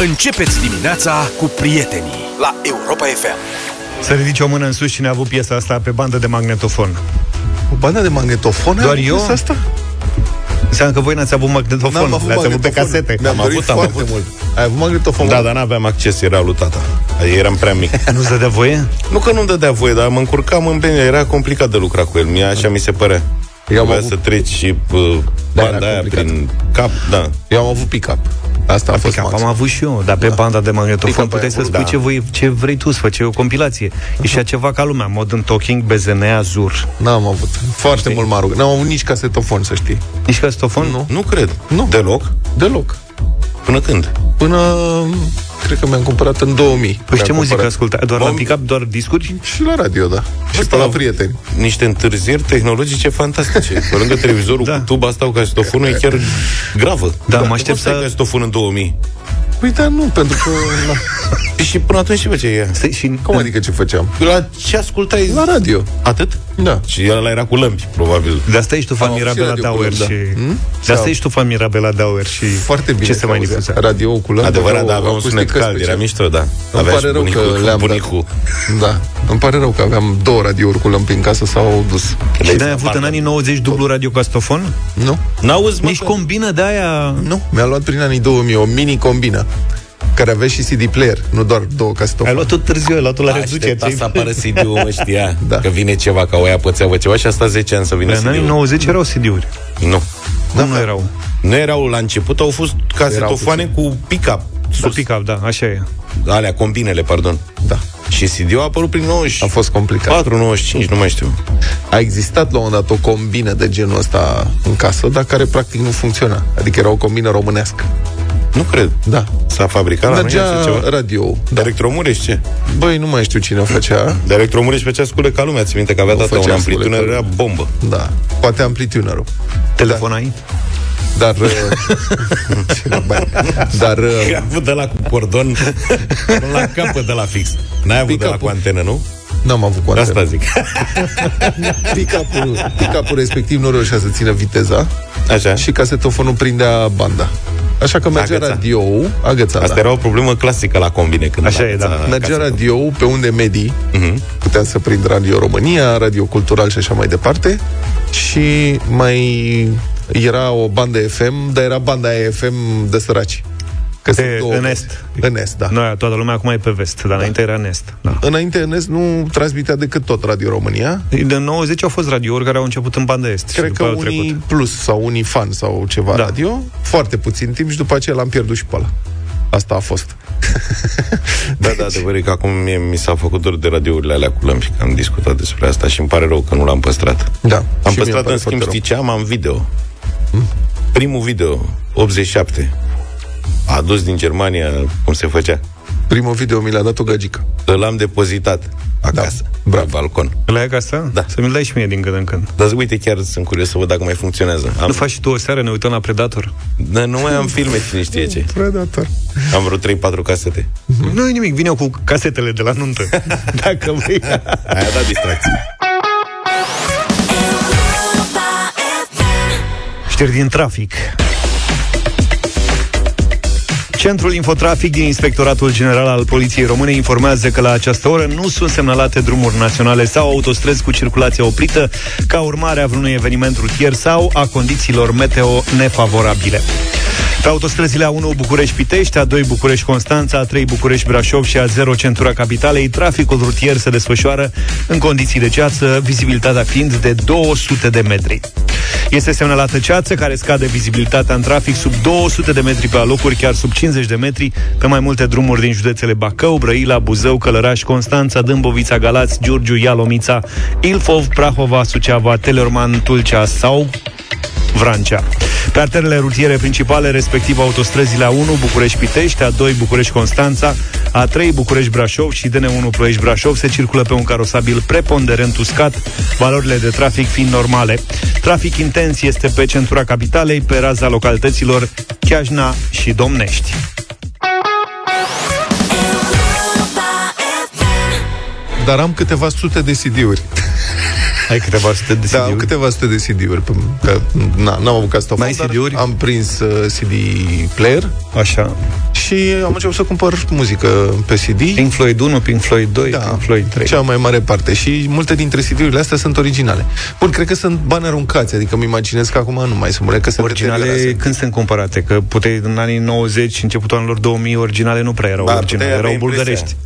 Începeți dimineața cu prietenii la Europa FM. Să ridice o mână în sus cine a avut piesa asta pe bandă de magnetofon. O bandă de magnetofon? Doar ai eu? avut asta? Înseamnă că voi n-ați avut magnetofon, N-am avut l-ați avut pe magnetofon. casete. Mi-am Am dorit avut, am foarte avut. mult. Ai avut magnetofon? Da, mă? dar n-aveam acces, era lui tata. Adică eram prea mic. Nu se dă voie? nu că nu-mi dădea voie, dar mă încurcam în bine. Era complicat de lucra cu el. Mie așa mi se părea. Eu am Trebuia avut- să treci și uh, Da, era banda aia complicat. prin cap. Da. Eu am avut pick-up. Asta a fost Pick-up maxim. am avut și eu, dar pe banda de magnetofon Pick-up puteai ai să avut? spui Da. ce, voi, ce vrei tu să faci, o compilație. Ieșea ceva ca lumea, modern talking, BZN, Azur. N-am avut. Foarte mult mă rog. N-am avut nici casetofon, să știi. Nici casetofon? Nu. Nu cred. Nu. Deloc. Deloc. Până când? Până, cred că mi-am cumpărat în 2000. Păi și Mi-am ce muzică cumpărat. ascultai? Doar la Om- pick-up, doar discuri? Și la radio, da. Și Ăsta pe la au- prieteni. Niște întârzieri tehnologice fantastice. Pe lângă televizorul Da. cu tuba asta cu casetofonul e chiar gravă. Da, mă Nu aștept poți să ai să- casetofon în 2000. Păi da, nu, pentru că... Na. Păi și până atunci ce făceai? Stai, și Cum adică ce făceam? La ce ascultai? La radio. Atât? Da. Și el era cu lămpi, probabil. De asta ești tu fan Am avut și Mirabela radio Dauer cu lămpi, și... da. Hmm? De asta Da. ești tu fan Mirabela Dauer și... Foarte bine Ce se mai auzea. difuzea? Radio cu lămpi. Adevărat, aveau dar avea un sunet acustică cald, era special. mișto, da. Îmi Avea pare și rău că bunicul, le-am bunicul. dat. Da. Îmi pare rău că aveam două radiouri cu lămpi în casă s-au dus. Și n-ai avut în anii 90 dublu radiocastofon? Nu? N-auzi, mă, Nici că- combină de aia... Nu. Mi-a luat prin anii 2000 o mini combină care avea și CD player, nu doar două Ai casetofone. luat tot târziu, ai luat-o la reducere. Aștepta ți-ai- să apară CD-ul, mă știa Da. Că vine ceva, că o ia pățeavă ceva Și asta 10 ani să vină Păi În anii CD-ul 90 erau CD-uri. Nu Cum nu erau? Nu erau la început, au fost casetofoane cu pick-up Să sus. pick da, așa e. Alea, combinele, pardon Da. Și CD-ul a apărut prin 90 A fost complicat. 4, 95, nu mai știu A existat la un moment dat o combină de genul ăsta în casă, dar care practic nu funcționa. Adică era o combină românească. Nu cred Da. S-a fabricat la noi așa Mergea ceva radio. De Da. Electromureș ce? Băi, nu mai știu cine o făcea. De Electromureș făcea scule ca lumea Ți minte că avea O data un făcea amplituner scule ca Era lumea. bombă Da. Poate amplitunerul. Telefon ai? Dar... uh, Băi, dar... uh, Ai avut de la cu cordon La capăt de la fix N-ai avut de la Pick-up-ul. cu antenă, nu? N-am avut cu antenă. Asta zic Pick-up-ul, pick-up-ul respectiv nu reușea să țină viteza Așa și casetofonul prindea banda. Așa că mergea Agăța. radio agăța, Asta da. era o problemă clasică la combine când Așa e, da. agăța Mergea caseta. radio pe unde medii, Mhm. puteam să prind Radio România, Radio Cultural și așa mai departe. Și mai era o bandă FM, dar era banda aia FM de săraci. Că sunt E, două în benzi. est. În est, da. Noi, toată lumea acum e pe vest, dar înainte era în est. Da. Înainte în est nu transmitea decât tot Radio România. De 90 au fost radiouri care au început în bandă est. și Cred după că au unii trecut. plus sau unii fan sau ceva Da. radio. Foarte puțin timp și după aceea l-am pierdut și pe ăla. Asta a fost. Da, da, adevărul e că acum mie, mi s-a făcut dor de radiourile alea cu lămpi, că am discutat despre asta și îmi pare rău că nu l-am păstrat. Da. Am și mie îmi păstrat, pare în schimb, foarte știi ce am? Am video. Primul video, 87. A adus din Germania cum se făcea. rău. Primul video mi l-a dat o gagică. Îl am depozitat acasă, Da. da. Bravo. pe balcon. Îl ai acasă? Da. Să mi-l dai și mie din când în când. Dar uite, chiar sunt curios să văd dacă mai funcționează. Am, Nu faci și tu o seară, ne uităm la Predator? Dar nu mai am filme, cine știe ce. Predator. Am vreo 3-4 casete. Nu e nimic, vine eu cu casetele de la nuntă. Dacă vrei. Aia a dat distracție. Știri din trafic. Centrul Infotrafic din Inspectoratul General al Poliției Române informează că la această oră nu sunt semnalate drumuri naționale sau autostrăzi cu circulație oprită ca urmare a vreunui eveniment rutier sau a condițiilor meteo nefavorabile. Pe autostrăzile A1 București-Pitești, A2 București-Constanța, A3 București-Brașov și A0 Centura Capitalei, traficul rutier se desfășoară în condiții de ceață, vizibilitatea fiind de 200 de metri. Este semnalată ceață care scade vizibilitatea în trafic sub 200 de metri pe alocuri, chiar sub 50 de metri, pe mai multe drumuri din județele Bacău, Brăila, Buzău, Călăraș, Constanța, Dâmbovița, Galați, Giurgiu, Ialomița, Ilfov, Prahova, Suceava, Telorman, Tulcea sau Vrancea. Pe arterele rutiere principale, respectiv autostrăzile A1 București-Pitești, A2 București-Constanța, A3 București-Brașov și DN1 Ploiești-Brașov se circulă pe un carosabil preponderent uscat, valorile de trafic fiind normale. Trafic intens este pe centura capitalei, pe raza localităților Chiajna și Domnești. Dar am câteva sute de CD-uri. Ai câteva sute de Da, am CD-uri? câteva sute de CD-uri. Pe, că, na, n-am avut castofon, N-ai dar CD-uri? Am prins uh, CD player Așa. Și am început să cumpăr muzică pe CD. Pink Floyd 1, Pink Floyd 2, Da, Pink Floyd 3. cea mai mare parte. Și multe dintre CD-urile astea sunt originale. Bun, cred că sunt bani aruncați, adică îmi imaginez că acum nu mai sunt bune, că se Originale deteriorează. când sunt cumpărate? Că puteai în anii 90 și începutul anilor 2000 originale nu prea erau Ba, originale, puteai avea erau impresia. bulgărești.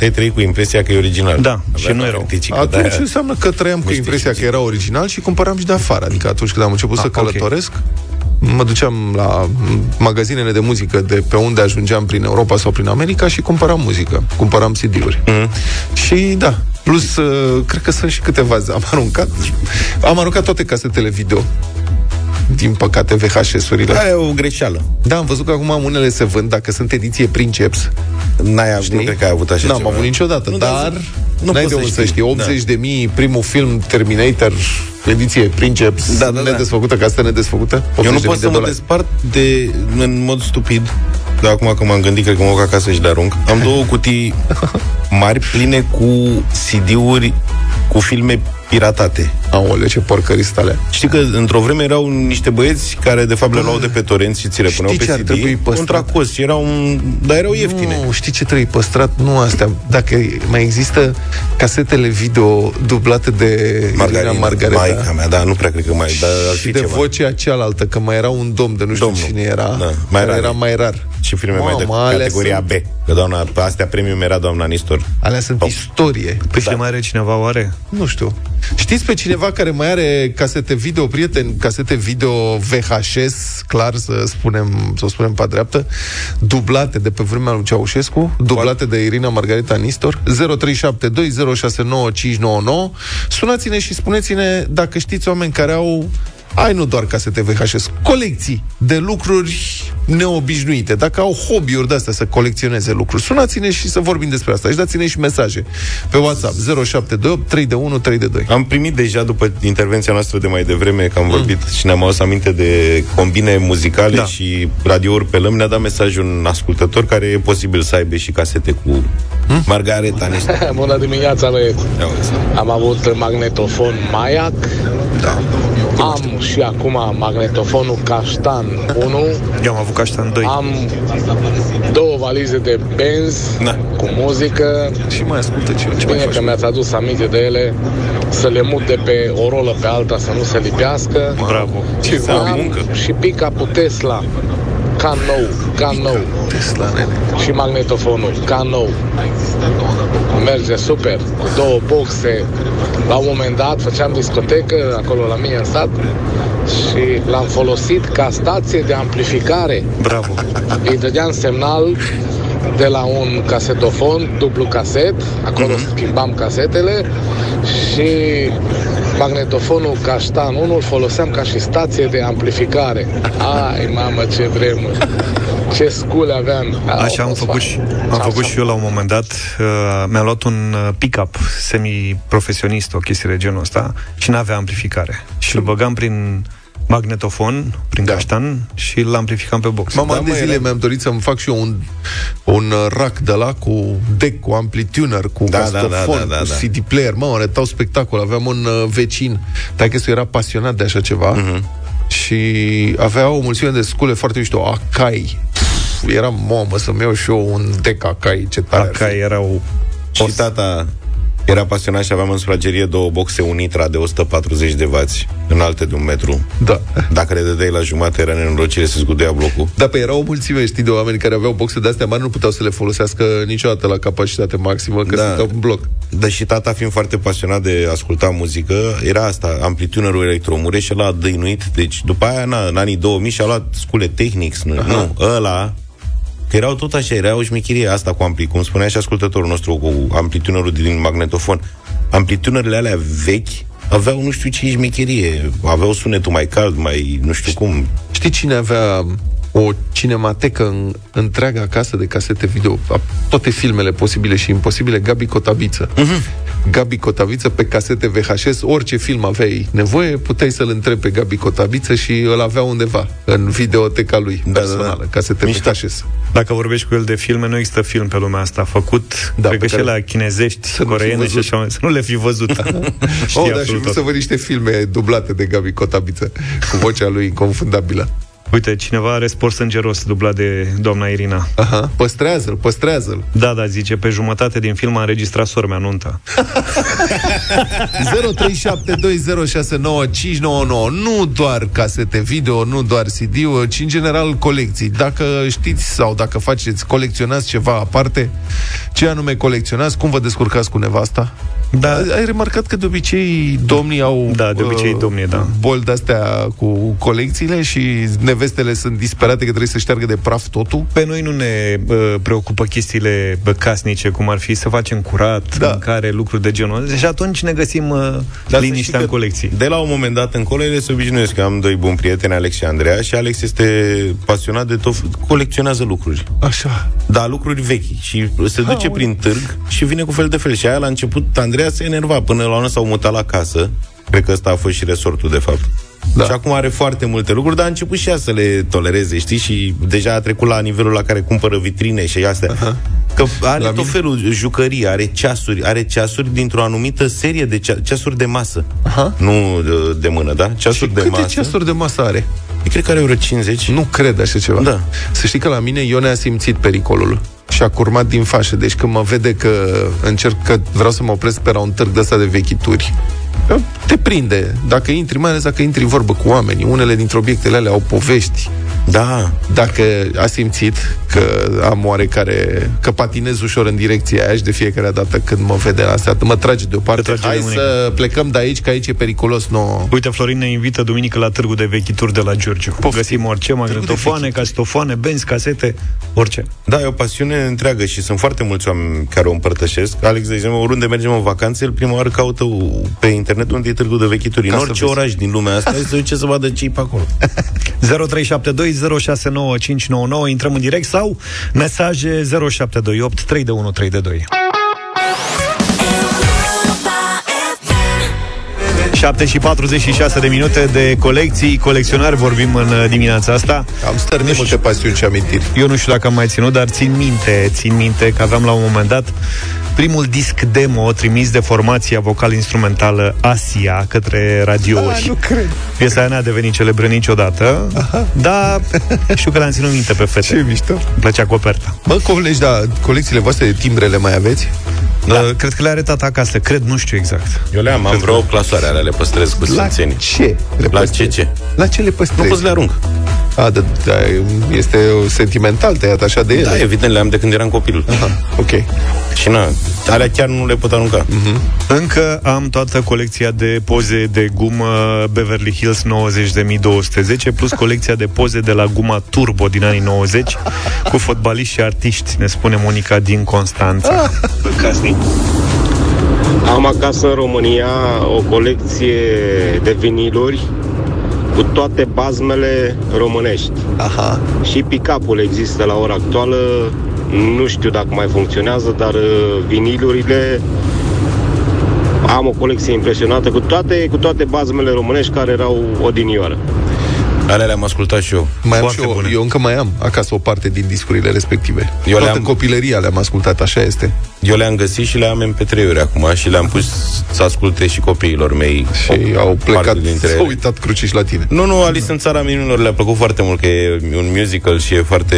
Te trăi cu impresia că e original. Da, și Avea nu la erau. artistică, Atunci de-aia- înseamnă că trăiam cu Niște impresia că știți. era original și cumpăram și de afară. Adică atunci când am început Ah, să ok. călătoresc, mă duceam la magazinele de muzică de pe unde ajungeam prin Europa sau prin America și cumpăram muzică. Cumpăram CD-uri. Mhm. Și da, plus, uh, cred că sunt și câteva... Am aruncat, am aruncat toate casetele video. Din păcate, VHS-urile. Aia e o greșeală. Da, am văzut că acum unele se vând, dacă sunt ediție Princeps, N-ai, avut- Știi? nu cred că ai avut așa N-am ceva. avut niciodată, Nu, dar nu n-ai poți de să unde să știi. știi. 80 de mii, primul film Terminator, ediție Princeps, Da, da, da. nedesfăcută, ca asta nedesfăcută. Eu nu 80.000 pot de să mă dolari. despart de, în mod stupid, dar acum că m-am gândit, cred că mă duc acasă și le arunc. Am două cutii mari pline cu CD-uri cu filme piratate. Aoleu, ce porcării sunt alea. Știi că într-o vreme erau niște băieți care de fapt le luau de pe torent și ți le puneau Știi pe ce ar CD trebui păstrat? contra cost. Și erau, dar erau ieftine. Nu, știi ce trebuie păstrat? Nu astea. Dacă mai există casetele video dublate de Margarina Margareta Maica mea, da, nu prea cred că mai, dar ar și fi de ceva. vocea cealaltă, că mai era un domn de nu știu Domnul. cine era, Da, mai care rar. era mai rar. Și filme mai de Mamă, alea categoria sunt- B. Că doamna, pe astea premium era doamna Nistor. Alea sunt Oh. istorie. Păi și mai are cineva oare? Nu știu. Știți pe cineva care mai are casete video, prieteni, casete video VHS, clar să spunem, să o spunem pe dreaptă, dublate de pe vremea lui Ceaușescu, dublate de Irina Margareta Nistor, 0372069599. Sunați-ne și spuneți-ne dacă știți oameni care au ai nu doar casete VHS, colecții de lucruri neobișnuite. Dacă au hobby-uri de astea să colecționeze lucruri, sunați-ne și să vorbim despre asta. Și dați-ne și mesaje pe WhatsApp 0728 321 322. Am primit deja după intervenția noastră de mai devreme, că am vorbit și ne-am adus aminte de combine muzicale Da. și radiouri pe lăm, ne-a dat mesaj un ascultător care e posibil să aibă și casete cu Margareta Nistor. Bună dimineața, băieți! Ia uite. Am avut magnetofon Maiac, Da. am și acum magnetofonul Caștan 1, Eu am avut caștan 2. am două valize de benz Da. cu muzică. Și mai ascultă ce, ce mai Bine faci? că mi-ați adus aminte de ele, să le mut de pe o rolă pe alta să nu se lipească. Bravo. Ce Să am Am muncă. și pick-up Tesla, ca nou, ca nou. Tesla, nene. și magnetofonul, ca nou. Merge super, cu două boxe. La un moment dat făceam discotecă acolo la mine în sat și l-am folosit ca stație de amplificare. Bravo. Îi dădeam semnal de la un casetofon, dublu caset, acolo Mhm. schimbam casetele și magnetofonul Caștan 1 îl foloseam ca și stație de amplificare. Ai, mamă, ce vremuri! Ce scule aveam! Așa am făcut și, am făcut și eu la un moment dat. Uh, mi-am luat un uh, pick-up semi-profesionist, o chestie de genul ăsta, și n-avea amplificare. Și îl băgam prin magnetofon, prin Da. caștan, și îl amplificam pe box. Mama, Da, ani de mă, zile era- mi-am dorit să-mi fac și eu un, un uh, rack de la cu deck, cu amplituner, cu Da, castofon, da, da, da, da, cu da. CD player. Mă, arătau spectacol. Aveam un uh, vecin, dacă era pasionat de așa ceva Mhm. și avea o mulțime de scule foarte mișto, Akai. Pff, Era mamă să-mi iau și eu un deck Akai, ce tare ar fi. Dacă erau... Și tata era pasionat și aveam în sufragerie două boxe Unitra de 140 de vați, înalte de un metru. Da. Dacă le dădeai la jumate, era nenorocire să zguduia blocul. Da, pe era o mulțime, știi, de oameni care aveau boxe de-astea mari, nu puteau să le folosească niciodată la capacitate maximă, că Da. stăteau în bloc. Dar și tata, fiind foarte pasionat de asculta muzică, era asta, amplitunerul electromureș și l-a dăinuit. Deci, după aia, na, în anii 2000 și-a luat scule Technics, nu, nu ăla, că erau tot așa, era o șmechirie asta cu ampli, cum spunea și ascultătorul nostru, cu amplitunerul din magnetofon. Amplitunerele alea vechi aveau nu știu ce șmecherie, aveau sunetul mai cald, mai nu știu cum. Știi cine avea o cinematecă în, întreagă acasă de casete video, a, toate filmele posibile și imposibile, Gabi Cotabiță. Uh-huh. Gabi Cotabiță pe casete VHS, orice film aveai nevoie, puteai să-l întrebi pe Gabi Cotabiță și îl avea undeva, în videoteca lui Da, da, personală, da. casete Mișto. VHS. Dacă vorbești cu el de filme, nu există film pe lumea asta făcut, Da, da, cred pe că și care- la chinezești, să nu fi coreene și văzut. așa, să nu le fi văzut. Știi Oh, da, și absolut vreau tot. să văd niște filme dublate de Gabi Cotabiță, cu vocea lui inconfundabilă. Uite, cineva are spor sângeros dublat de doamna Irina. Aha, păstrează-l, păstrează-l. Da, da, zice, pe jumătate din film a înregistrat sormea nunta. 0372069599 Nu doar casete video, nu doar CD-uri, ci în general colecții. Dacă știți sau dacă faceți, colecționați ceva aparte, ce anume colecționați, cum vă descurcați cu nevasta? Da. Ai remarcat că de obicei domnii au Da, de obicei uh, domnii, da. boli de-astea cu colecțiile și nevestele sunt disperate că trebuie să șteargă de praf totul? Pe noi nu ne uh, preocupă chestiile bă, casnice, cum ar fi să facem curat, Da. mâncare, lucruri de genul ăsta. Și atunci ne găsim uh, Dar să știi liniștea în că colecții. De la un moment dat încolo, ele se obișnuiesc că am doi buni prieteni, Alex și Andreea, și Alex este pasionat de tot, colecționează lucruri. Așa. Da, lucruri vechi. Și se duce Aoleu. prin târg și vine cu fel de fel. Și aia la început, Andreea se enerva. Până la urmă s-au mutat la casă. Cred că ăsta a fost și resortul, de fapt. Da. Da. Și acum are foarte multe lucruri, dar a început și ea să le tolereze, știi? Și deja a trecut la nivelul la care cumpără vitrine și astea. Aha. Că are La tot mine? felul jucării, are ceasuri, are ceasuri dintr-o anumită serie de cea- ceasuri de masă. Aha. Nu de, de mână, da? Și Ceasuri de câte masă. ceasuri de masă are? Eu cred că are vreo 50. Nu cred așa ceva. Da. Să știi că la mine Ione a simțit pericolul și a curmat din fașă. Deci când mă vede că încerc că vreau să mă opresc pe la un târg de ăsta de vechituri, te prinde. Dacă intri, mai ales dacă intri în vorbă cu oamenii, unele dintre obiectele alea au povești. Da. Dacă a simțit că am oarecare, că patinez ușor în direcția aia și de fiecare dată când mă vede la asta, mă trage deoparte. Te trage Hai de mânecă. să plecăm de aici, că aici e periculos nouă. Uite, Florin ne invită duminică la târgul de vechituri de la Giurgiu. Găsim orice, magnetofoane, casetofoane, benzi, casete, orice. Da, e o pasiune întreagă și sunt foarte mulți oameni care o împărtășesc. Alex, de exemplu, oriunde mergem în vacanțe, el prima oară caută pe internet unde e târgul de vechituri. Ca în să orice vezi. oraș din lumea asta, se duce să vadă ce pe acolo. 0372069599 Intrăm în direct sau mesaje 0728 3 de 1 3 de 2 7 și 46 de minute de colecții, colecționari vorbim în uh, dimineața asta. Am stărnit multe pasiuni și amintiri. Eu nu știu dacă am mai ținut, dar țin minte, țin minte că aveam la un moment dat primul disc demo trimis de formația vocal-instrumentală Asia către radiouri. nu cred. Piesa aia n-a devenit celebră niciodată, dar știu că le-am ținut minte pe fete. Ce mișto. Îmi plăcea coperta. Bă, colegi, da, colecțiile voastre de timbre le mai aveți? Da. Cred că le are tata acasă, cred, nu știu exact. Eu le am, am vreo clasoare alea, le păstrez cu sfințenii. ce? Le La păstrezi? ce ce? La ce le Nu păstrezi? pot să le arunc. A, da, da, este sentimental tăiat așa de ele. Da, evident, le am de când eram copil. Aha, ok. Și na, alea chiar nu le pot arunca. Încă am toată colecția de poze de gumă Beverly Hills 90210 plus colecția de poze de la guma Turbo din anii 90 cu fotbaliști și artiști, ne spune Monica din Constanța. Casnic. Am acasă în România o colecție de viniluri cu toate bazmele românești. Aha. Și pick-up-ul există la ora actuală, nu știu dacă mai funcționează, dar uh, vinilurile am o colecție impresionată cu toate, cu toate bazmele românești care erau odinioară. Alea le-am ascultat și eu. Mai am Foarte și eu, bune. eu încă mai am acasă o parte din discurile respective. Eu Toată le-am- copilăria le-am ascultat, așa este. Eu le-am găsit și le am în MP3-uri acum și le-am pus să asculte și copiilor mei. Și O au plecat, parte dintre s-au ele. uitat cruciși la tine. Nu, nu, Alice în țara minunilor le-a plăcut foarte mult, că e un musical și e foarte,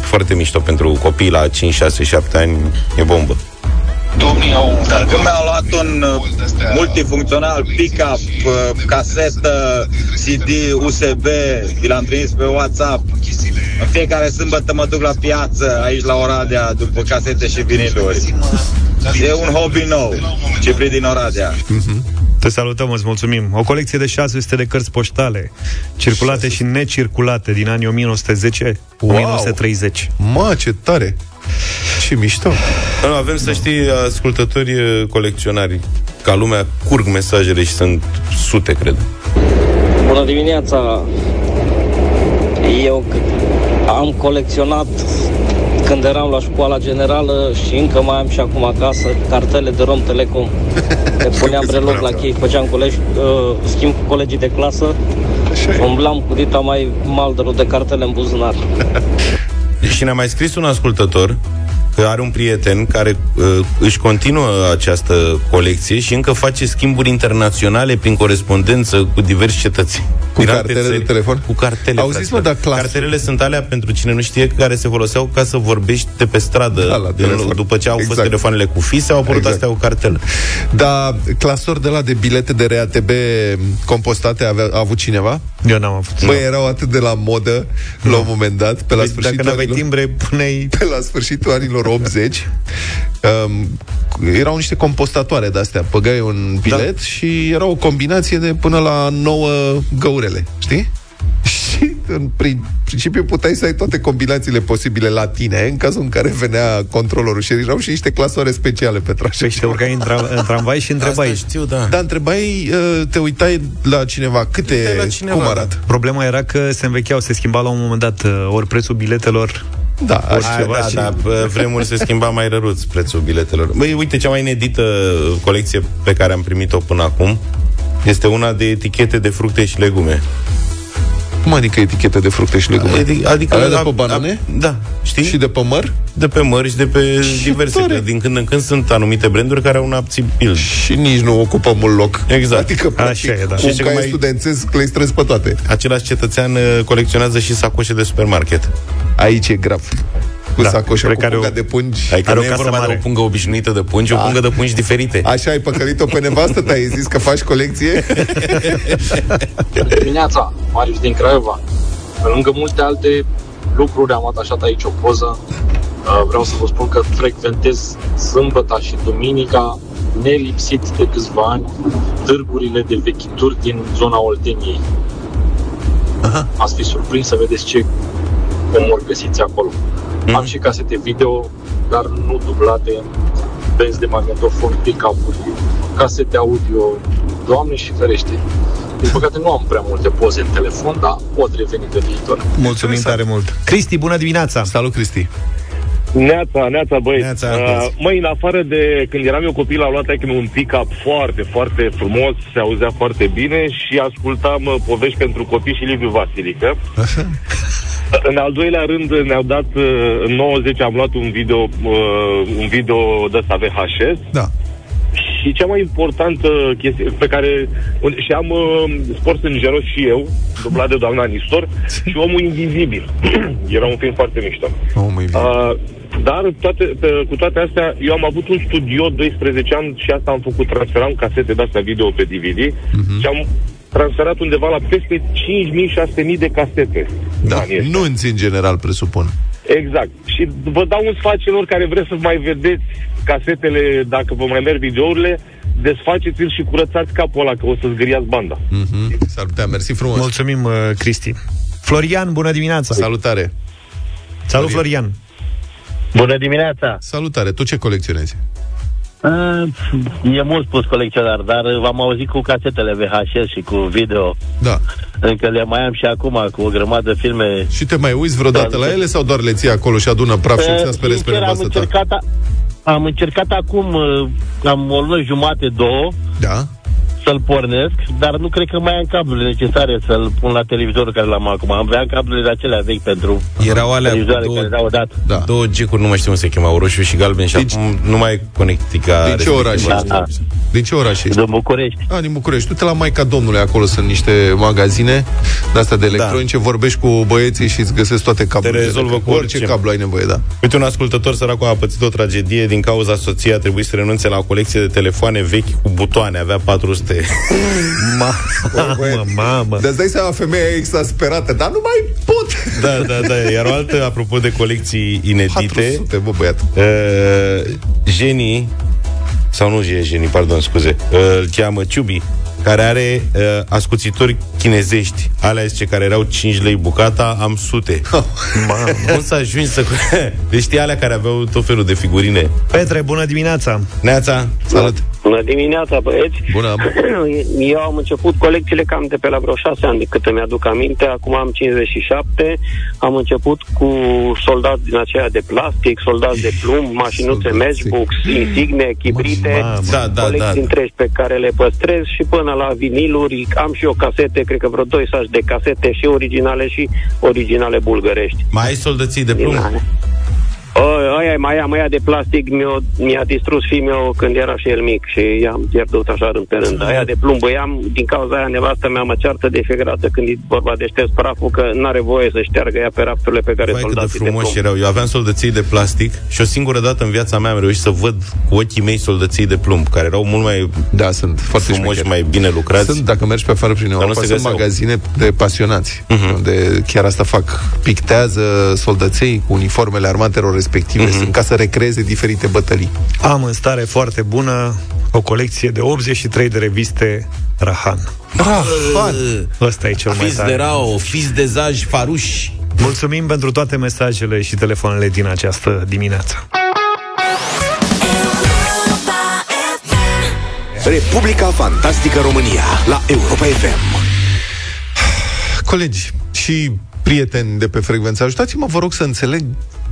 foarte mișto pentru copii la 5, 6, 7 ani. E bombă. Când mi-au luat un uh, multifuncțional pick-up, uh, casetă, CD, USB, vi l-am trimis pe WhatsApp. În fiecare sâmbătă mă duc la piață, aici la Oradea, după casete și viniluri. E un hobby nou, Cipri din Oradea. Te salutăm, îți mulțumim. O colecție de 600 de cărți poștale, circulate și necirculate din anii 1910-1930. Mă, ce tare! Ce mișto! Nu, avem să știi, ascultători eh, colecționari, ca lumea curg mesajele și sunt sute, cred. Bună dimineața! Eu c- am colecționat când eram la școala generală și încă mai am și acum acasă cartele de Rom Telecom. Le puneam reloc la chei, făceam colegi, uh, schimb cu colegii de clasă, umblam cu dita mai maldărul de cartele în buzunar. Și ne-a mai scris un ascultător că are un prieten care uh, își continuă această colecție și încă face schimburi internaționale prin corespondență cu diversi cetățeni. Cu din alte cartele de țări. telefon? Cu cartele. Auziți, frate. mă, dar clas- Cartelele sunt alea, pentru cine nu știe, care se foloseau ca să vorbești de pe stradă. Da, la În- telefon. După ce au fost Exact. telefoanele cu fise, au apărut Exact. astea cu cartelă. Dar clasori de la de bilete de RATB compostate avea, a avut cineva? Eu n-am avut. Băi, erau atât de la modă la un moment dat, pe la Păi, sfârșitul dacă n-aveai anilor- timbre, puneai... pe la sfârșitul anilor 80 um, erau niște compostatoare de-astea. Băgai un bilet da. și era o combinație de până la 9 găurele, știi? Și în prin- principiu puteai să ai toate combinațiile posibile la tine în cazul în care venea controlorul și erau și niște clasoare speciale pe trașe. Păi și te urcai în, tra- în tramvai și întrebai. Asta știu, da. Da, întrebai, uh, te uitai la cineva, câte, Uite la cineva, cum da. arată? Problema era că se învecheau, se schimba la un moment dat uh, ori prețul biletelor Da, așa. A, ceva da, și- da, pe vremuri se schimba mai răruț prețul biletelor. Băi, uite, cea mai inedită colecție pe care am primit-o până acum este una de etichete de fructe și legume. Cum adică etichete de fructe și legume? Adică, adică Alea de a- pe banane? A, da, știi? Și de pe măr? de pe mări și de pe Ce diverse. tare! Că din când în când sunt anumite branduri care au un abțibil. Și nici nu ocupă mult loc. Exact. Adică, practic, e, da. cu Și un ce caiet mai- studențesc le-ai strâns pe toate. Același cetățean uh, colecționează și sacoșe de supermarket. Aici e grav. Cu Da, da, sacoșa, pe cu care punga o- de pungi. Adică Are nu o e casă vorba mare. de o pungă obișnuită de pungi, o pungă de pungi diferite. Așa ai păcălit-o pe nevastă, te-ai zis că faci colecție? dimineața, Marius din Craiova. Pe lângă multe alte lucruri am atașat aici o poză. Uh, Vreau să vă spun că frecventez sâmbăta și duminica nelipsit de câțiva ani târgurile de vechituri din zona Olteniei. Aha. Ați fi surprins să vedeți ce omori găsiți acolo. Mhm. Am și casete video, dar nu dublate, benzi de magnetofon, pick-up-uri, casete audio, Doamne și ferește. Din păcate nu am prea multe poze în telefon, dar pot reveni pe viitor. Mulțumim tare mult. Cristi, bună dimineața! Salut, Cristi. Neața, neața, băi. Neața, uh, băieți. măi, în afară de când eram eu copil, a luat aici un pick-up foarte, foarte frumos, se auzea foarte bine și ascultam uh, povești pentru copii și Liviu Vasilică. În al doilea rând ne-au dat, uh, în 90 am luat un video, uh, un video de ăsta VHS Da. și cea mai importantă chestie pe care... un- Și am uh, sport sângeros și eu, dublat de doamna Nistor, și Omul Invizibil. Era un film foarte mișto. Oh, măi, bine. Uh, dar toate, pe, cu toate astea, eu am avut un studio 12 ani și asta am făcut, transferam casete de-astea video pe DVD uh-huh. și am transferat undeva la peste 5.000-6.000 de casete. da. Anii ăștia. Nunți, în general, presupun. Exact. Și vă dau un sfat celor care vreți să mai vedeți casetele, dacă vă mai merg videourile, desfaceți-l și curățați capul ăla, că o să zgâriați banda. Mm-hmm. S-ar putea, mersi frumos. Mulțumim, uh, Cristi. Florian, bună dimineața! Salutare. Salut, Florian! Bună dimineața! Salutare. Tu ce colecționezi? Uh, e mult spus colecționar, dar uh, v-am auzit cu casetele VHS și cu video. Da. Încă le mai am și acum cu o grămadă de filme. Și te mai uiți vreodată Da, la ele sau doar le ții acolo și adună praf și Uh, ți-a speriți pe sincer, am nevastă ta? încercat, a, am încercat acum, uh, am o lună jumate, două, Da? Să-l pornesc, dar nu cred că mai am cablurile necesare să-l pun la televizorul care l-am acum. Am vrea cablurile acelea vechi pentru Erau alea cu televizoare două, care le-au dat. Da. două gecuri, nu mai știu cum se chemau, roșu și galben și Deci- acum nu mai conectica. Din ce oraș respectivă. ești? Da. Din ce oraș ești? Din București. A, din București. Du-te la Maica Domnului, acolo sunt niște magazine de astea de electronice, vorbești cu băieții și îți găsesc toate cablurile. Da. rezolvă cu orice orice. cablu ai nevoie, da. Uite, un ascultător săracul a pățit o tragedie din cauza soției a trebuit să renunțe la o colecție de telefoane vechi cu butoane, avea 400. Mamă, mamă! De-ți dai seama, femeia e exasperată, dar nu mai pot! da, da, da. Iar o altă, apropo de colecții inedite, 400, bă, băiat. uh, genii, sau nu e genii, pardon, scuze, uh, îl cheamă Ciubi, care are uh, ascuțitori chinezești, alea zice, care erau 5 lei bucata, am sute. Mamă. Cum să ajungi să... Deci știi alea care aveau tot felul de figurine. Petre, bună dimineața! Neața, Salut! Bună dimineața, băieți! Bună! Eu am început colecțiile cam de pe la vreo șase ani, de câte mi-aduc aminte. Acum am 57. Am început cu soldați din aceea de plastic, soldați de plumb, mașinuțe Soldați. Matchbox, insigne, chibrite, Mamă. Da, da, colecții da. întregi pe care le păstrez și până la viniluri. Am și eu casete, cred că vreo doi saci de casete și originale și originale bulgărești. mai ai soldății de Din plumb? Alea. Uh, Măia, măia, măia de plastic mi-a, mi-a distrus fiul meu când era și el mic și i-am pierdut așa rând pe rând. Aia de plumb am, din cauza aia nevastă mea mă ceartă de fiecare dată când e vorba de șters praful că n-are voie să șteargă ea pe rafturile pe care Vai, cât de soldații de, frumos plumb. erau. Eu aveam soldății de plastic și o singură dată în viața mea am reușit să văd cu ochii mei soldății de plumb, care erau mult mai Da, sunt foarte frumoși, șmecheri. mai bine lucrați. Sunt, dacă mergi pe afară prin nu Europa, se sunt găseau. magazine de pasionați, uh-huh. unde chiar asta fac. Pictează soldăței cu uniformele armatelor respective, uh-huh. sunt ca să recreeze diferite bătălii. Am în stare foarte bună o colecție de 83 de reviste Rahan. Rahan! Ăsta e cel mai Fiți de tare. rao, fiți de zaj, faruși. Mulțumim pentru toate mesajele și telefoanele din această dimineață. Republica Fantastică România la Europa FM. Colegi și prieteni de pe frecvență, ajutați-mă, vă rog, să înțeleg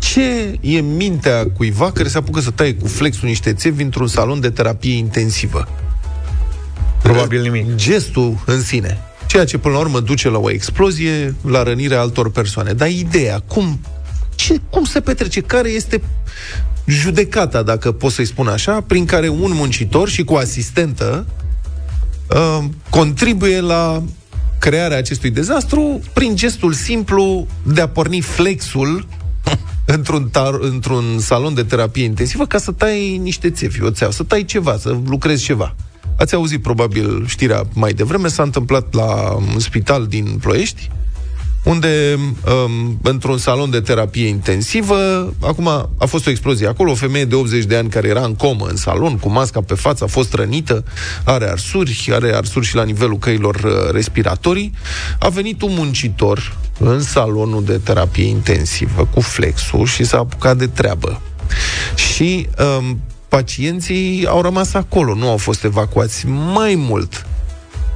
ce e mintea cuiva care se apucă să taie cu flexul niște țevi într-un salon de terapie intensivă. Probabil nimic. Gestul în sine. Ceea ce până la urmă duce la o explozie, la rănirea altor persoane. Dar ideea, cum, ce, cum se petrece, care este judecata, dacă pot să-i spun așa, prin care un muncitor și cu asistentă uh, contribuie la crearea acestui dezastru prin gestul simplu de a porni flexul într-un, tar- într-un salon de terapie intensivă ca să tai niște țevi, o țeavă, să tai ceva, să lucrezi ceva. Ați auzit probabil știrea mai devreme, s-a întâmplat la un spital din Ploiești, unde um, într-un salon de terapie intensivă, acum a fost o explozie acolo, o femeie de 80 de ani care era în comă în salon, cu masca pe față, a fost rănită, are arsuri, are arsuri și la nivelul căilor uh, respiratorii. A venit un muncitor în salonul de terapie intensivă cu flexul și s-a apucat de treabă. Și um, pacienții au rămas acolo, nu au fost evacuați. Mai mult,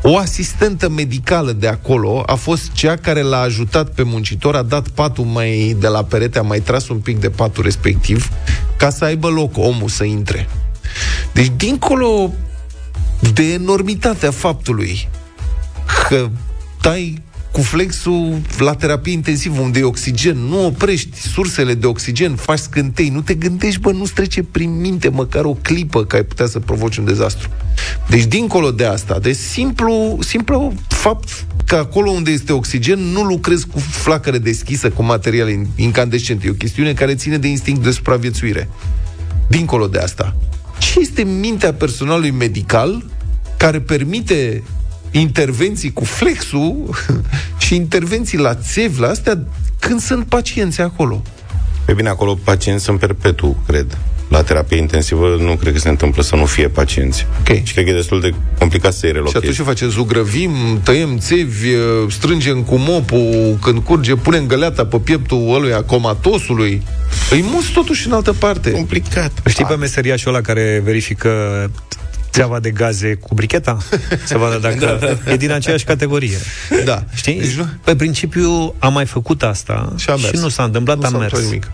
o asistentă medicală de acolo a fost cea care l-a ajutat pe muncitor, a dat patul mai de la perete, a mai tras un pic de patul respectiv, ca să aibă loc omul să intre. Deci, dincolo de enormitatea faptului că tai cu flexul la terapie intensivă, unde e oxigen, nu oprești sursele de oxigen, faci scântei, nu te gândești, bă, nu-ți trece prin minte măcar o clipă că ai putea să provoci un dezastru. Deci, dincolo de asta, de simplu, simplu fapt că acolo unde este oxigen nu lucrezi cu flacără deschisă, cu materiale incandescente. E o chestiune care ține de instinct de supraviețuire. Dincolo de asta, ce este mintea personalului medical care permite intervenții cu flexul și intervenții la țevi, la astea, când sunt pacienți acolo. Pe bine, acolo pacienți sunt perpetu, cred. La terapie intensivă nu cred că se întâmplă să nu fie pacienți. Ok. Și cred că e destul de complicat să-i Și relochezi. atunci ce facem? Zugrăvim, tăiem țevi, strângem cu mopul când curge, punem găleata pe pieptul ăluia comatosului. Îi muți totuși în altă parte. Complicat. Știi pe meseriașul ăla care verifică țeava de gaze cu bricheta? Să vadă dacă e din aceeași categorie. Da. Știi? Deci nu- Pe principiu am mai făcut asta Și a mers. și nu s-a întâmplat, Nu am s-a mers. întâmplat nimic.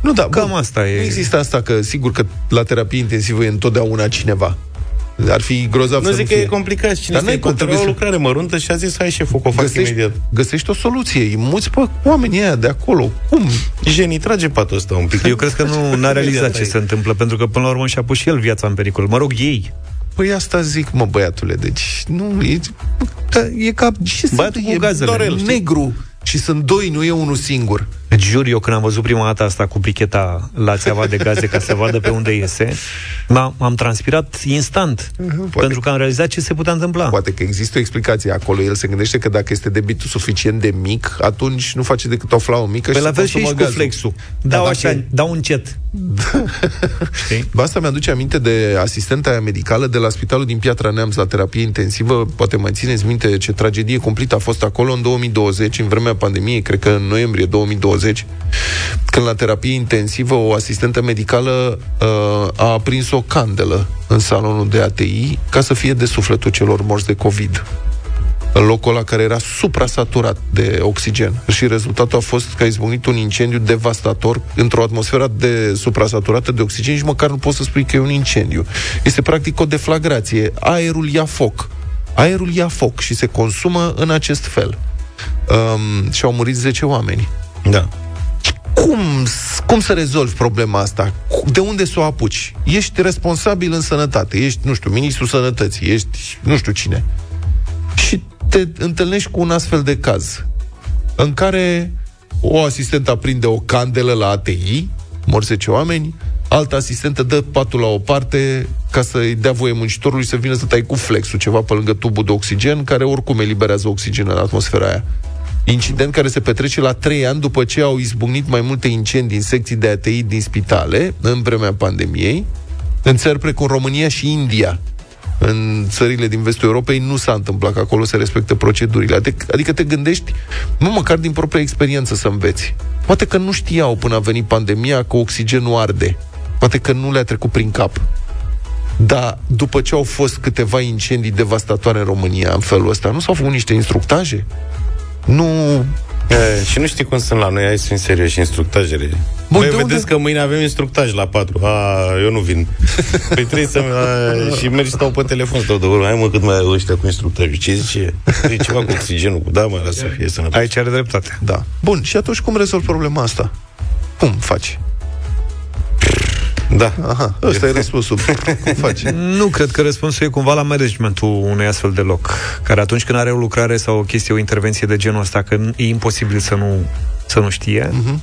Nu, da, Cam bun. asta e. Nu există asta că, sigur că la terapie intensivă e întotdeauna cineva. Ar fi grozav Nu să zic nu că fie. e complicat. Cine Dar Dar n-ai nu cum, trebuie trebuie o să- lucrare măruntă și a zis, hai șef, o fac Găsești, imediat. găsești o soluție, îi muți pe oamenii aia de acolo. Cum? Jenny, trage patul ăsta un pic. Eu cred că nu n-a realizat ce se întâmplă, pentru că până la urmă și-a pus și el viața în pericol. Mă rog, ei. Păi asta zic, mă, băiatule, deci nu, e, da, e ca, ce să Băiatul cu e gazele, doar el, știi? negru și sunt doi, nu e unul singur. Îți jur, eu când am văzut prima dată asta cu bricheta la țeava de gaze ca să vadă pe unde iese, m-am, am transpirat instant, pentru că am realizat ce se putea întâmpla. Poate că există o explicație acolo. El se gândește că dacă este debitul suficient de mic, atunci nu face decât o flaua mică Păi și la se fel și consumă aici cu gazul. flexul. Dar Dau dacă- așa, dau încet. Știi? Ba, Asta mi-aduce aminte de asistenta aia medicală de la spitalul din Piatra Neamț la terapie intensivă. Poate mai țineți minte ce tragedie cumplită a fost acolo în 2020, în vremea pandemiei, cred că în noiembrie 2020, când la terapie intensivă o asistentă medicală uh, a aprins o candelă în salonul de ATI ca să fie de sufletul celor morți de COVID în locul ăla care era suprasaturat de oxigen. Și rezultatul a fost că a izbucnit un incendiu devastator într-o atmosferă de suprasaturată de oxigen și măcar nu poți să spui că e un incendiu. Este practic o deflagrație. Aerul ia foc. Aerul ia foc și se consumă în acest fel. Um, și au murit 10 oameni. Da. cum, cum să rezolvi problema asta? De unde să o apuci? Ești responsabil în sănătate, ești, nu știu, ministrul sănătății, ești nu știu cine. Și te întâlnești cu un astfel de caz în care o asistentă aprinde o candelă la ATI, mor 10 oameni, alta asistentă dă patul la o parte ca să-i dea voie muncitorului să vină să tai cu flexul ceva pe lângă tubul de oxigen, care oricum eliberează oxigen în atmosfera aia. Incident care se petrece la trei ani după ce au izbucnit mai multe incendii în secții de ATI din spitale, în vremea pandemiei, în țări precum România și India. În țările din vestul Europei nu s-a întâmplat, că acolo se respectă procedurile. Adică, adică te gândești, nu măcar din propria experiență să înveți. Poate că nu știau până a venit pandemia că oxigenul arde. Poate că nu le-a trecut prin cap. Dar după ce au fost câteva incendii devastatoare în România în felul ăsta, nu s-au făcut niște instructaje? Nu... E, și nu știi cum sunt la noi, ai sunt serios și instructajele. Bun, Voi vedeți unde? că mâine avem instructaj la 4. A, eu nu vin. Păi trebuie să... A, și mergi stau pe telefon, stau de urmă. Hai mă, cât mai ai ăștia cu instructajul. Ce zice? E ceva cu oxigenul. Cu... Da, mă, să fie sănătos. Aici are dreptate. Da. Bun, și atunci cum rezolvi problema asta? Cum faci? Da. Aha, ăsta e răspunsul. Cum faci? Nu, cred că răspunsul e cumva la managementul unui astfel de loc, care atunci când are o lucrare sau o chestie, o intervenție de genul ăsta, că e imposibil să nu, să nu știe, uh-huh.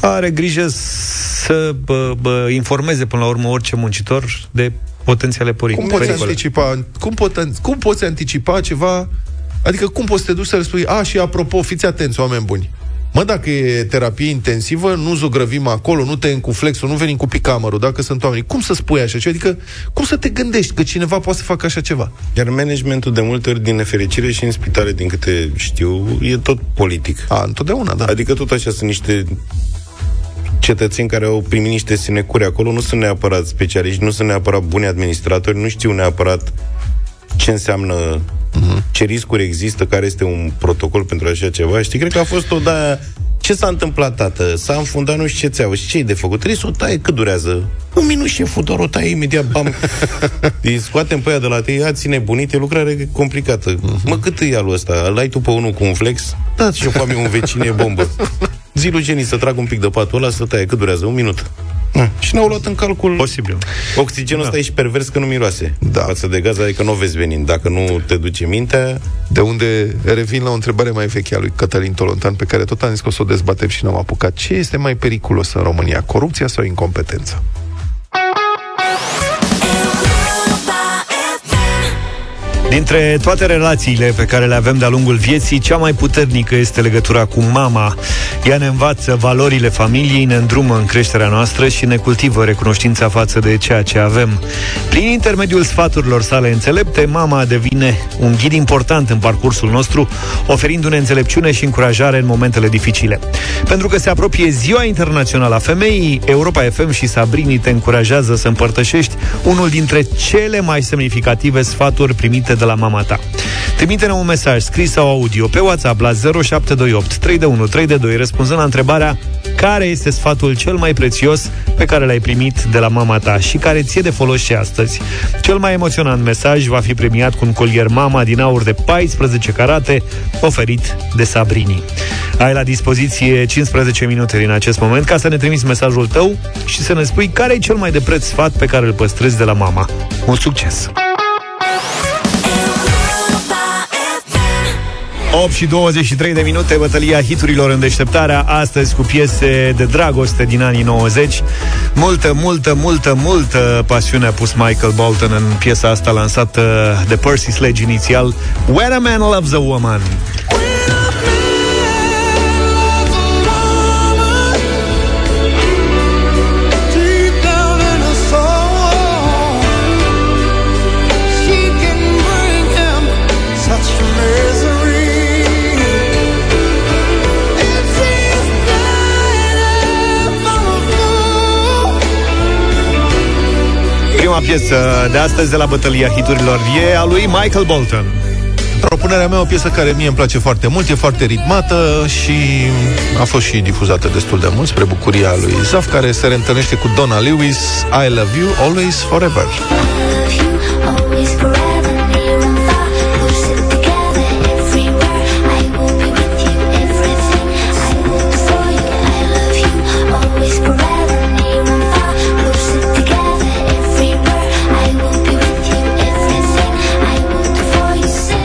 are grijă să bă, bă, informeze până la urmă orice muncitor de potențiale pori- cum poți Anticipa, cum, pot, cum poți anticipa ceva Adică cum poți să te duci să le spui A, și apropo, fiți atenți, oameni buni Mă, dacă e terapie intensivă, nu zugrăvim acolo, nu te cu flexul, nu venim cu picamărul, dacă sunt oameni. Cum să spui așa ceva? Adică, cum să te gândești că cineva poate să facă așa ceva? Iar managementul de multe ori, din nefericire și în spitale, din câte știu, e tot politic. A, întotdeauna, da. Adică tot așa sunt niște cetățeni care au primit niște sinecuri acolo, nu sunt neapărat specialiști, nu sunt neapărat buni administratori, nu știu neapărat ce înseamnă uh-huh. ce riscuri există, care este un protocol pentru așa ceva. Știi, cred că a fost o da ce s-a întâmplat, tată? S-a înfundat nu știu ce ți și ce de făcut? Trebuie să o taie, cât durează? Un minut, șeful, doar o taie imediat, bam. Îi scoatem pe ea de la tăi, a, ține bunit, e lucrare complicată. Uh-huh. Mă, cât e alul ăsta? Îl ai tu pe unul cu un flex? Da, și eu un vecin, e bombă. Zilu genii să trag un pic de patul ăla, să taie, cât durează? Un minut. Da. Și n-au luat în calcul Posibil. Oxigenul da. ăsta e și pervers că nu miroase da. Față de gaz, adică nu o vezi venind Dacă nu te duce mintea De unde revin la o întrebare mai veche a lui Cătălin Tolontan Pe care tot am zis că o să o dezbatem și n-am apucat Ce este mai periculos în România? Corupția sau incompetența? Dintre toate relațiile pe care le avem de-a lungul vieții, cea mai puternică este legătura cu mama. Ea ne învață valorile familiei, ne îndrumă în creșterea noastră și ne cultivă recunoștința față de ceea ce avem. Prin intermediul sfaturilor sale înțelepte, mama devine un ghid important în parcursul nostru, oferindu-ne înțelepciune și încurajare în momentele dificile. Pentru că se apropie Ziua Internațională a Femeii, Europa FM și Sabrini te încurajează să împărtășești unul dintre cele mai semnificative sfaturi primite de de la mama ta. Trimite-ne un mesaj scris sau audio pe WhatsApp la 0728 321 322 răspunzând la întrebarea care este sfatul cel mai prețios pe care l-ai primit de la mama ta și care ție de folos și astăzi. Cel mai emoționant mesaj va fi premiat cu un colier mama din aur de 14 carate oferit de Sabrini. Ai la dispoziție 15 minute din acest moment ca să ne trimiți mesajul tău și să ne spui care e cel mai de preț sfat pe care îl păstrezi de la mama. Mult succes! 8 și 23 de minute, bătălia hiturilor în deșteptarea, astăzi cu piese de dragoste din anii 90. Multă, multă, multă, multă pasiune a pus Michael Bolton în piesa asta lansată de Percy Sledge inițial, When a Man Loves a Woman. Prima piesă de astăzi de la bătălia hiturilor e a lui Michael Bolton. Propunerea mea o piesă care mie îmi place foarte mult, e foarte ritmată și a fost și difuzată destul de mult spre bucuria lui Zaf, care se reîntâlnește cu Donna Lewis, I Love You, Always, Forever.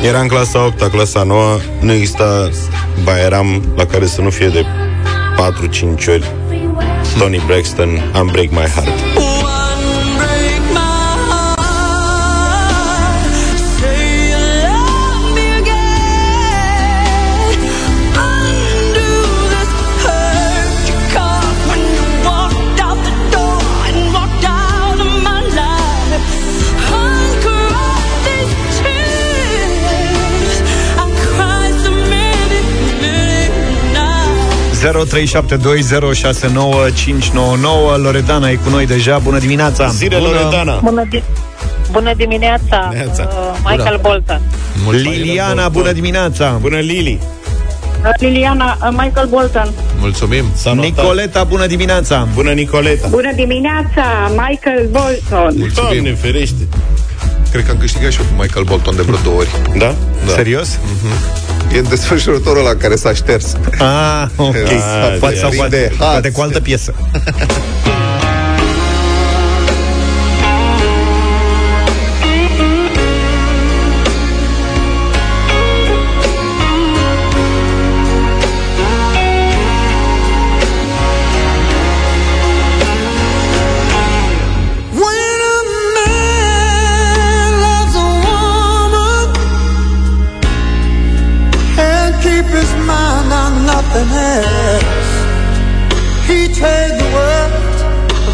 Era în clasa 8 clasa 9 Nu exista baieram la care să nu fie de 4-5 ori Tony Braxton, Unbreak My Heart Loredana e cu noi deja, bună dimineața Zile, bună. Loredana Bună, di- bună dimineața, Neața. Uh, Michael Bună. Bolton. Liliana, bună dimineața Bună, Lili Uh, Liliana, uh, Michael Bolton. Mulțumim Nicoleta, bună dimineața Bună, Nicoleta Bună dimineața, Michael Bolton. Doamne ferește Cred că am câștigat și eu cu Michael Bolton de vreo două ori. Da? da. Serios? E în desfășurătorul la care s-a șters. Ah, ok Ah, Poate, de- sau de poate, hați. poate cu altă piesă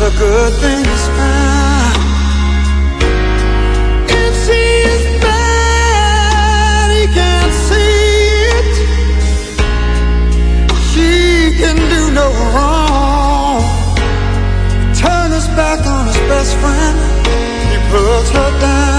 the good things found. If she is bad, he can't see it. She can do no wrong turn his back on his best friend. He puts her down.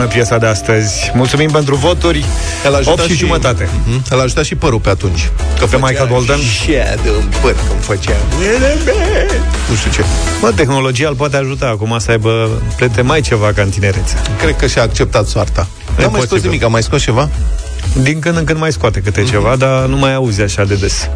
Bună piesa de astăzi. Mulțumim pentru voturi. El ajuta 8 și, jumătate. Hmm? El ajuta și părul pe atunci. Că Pe Michael Bolton? Shadow în păr când făcea. Nu știu ce. Mă, tehnologia îl poate ajuta acum să aibă plete mai ceva ca în tinerețe. Cred că și-a acceptat soarta. Nu am mai scos posibil. nimic, am mai scos ceva? Din când în când mai scoate câte ceva, dar nu mai auzi așa de des.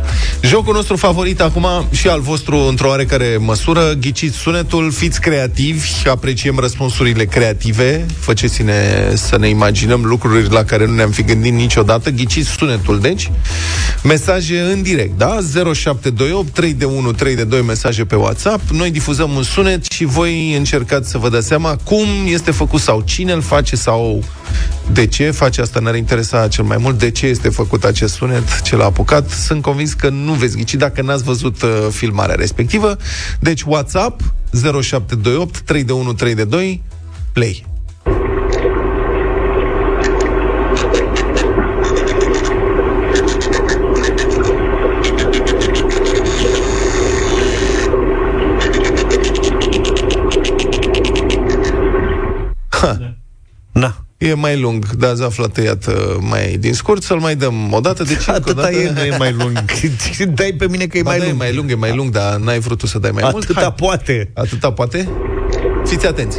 Jocul nostru favorit acum și al vostru într-o oarecare măsură, ghiciți sunetul, fiți creativi, apreciem răspunsurile creative, faceți-ne să ne imaginăm lucruri la care nu ne-am fi gândit niciodată, ghiciți sunetul, deci. Mesaje în direct, da? 0728 3 de 1 3 de 2 mesaje pe WhatsApp, noi difuzăm un sunet și voi încercați să vă dați seama cum este făcut sau cine îl face sau de ce face asta, ne-ar interesa cel mai mult, de ce este făcut acest sunet, ce l-a apucat. Sunt convins că nu veți ghici dacă n-ați văzut uh, filmarea respectivă. Deci WhatsApp 0728 3 de 1 3 de 2 play. E mai lung, dar ați aflat tăiat uh, mai din scurt, să-l mai dăm o dată. Deci, încă o Atâta dată... e, nu e mai lung. Dai pe mine că e Ba mai da, e lung. mai lung, e mai lung, dar n-ai vrut tu să dai mai mult. Atâta Hai. poate. Atâta poate? Fiți atenți.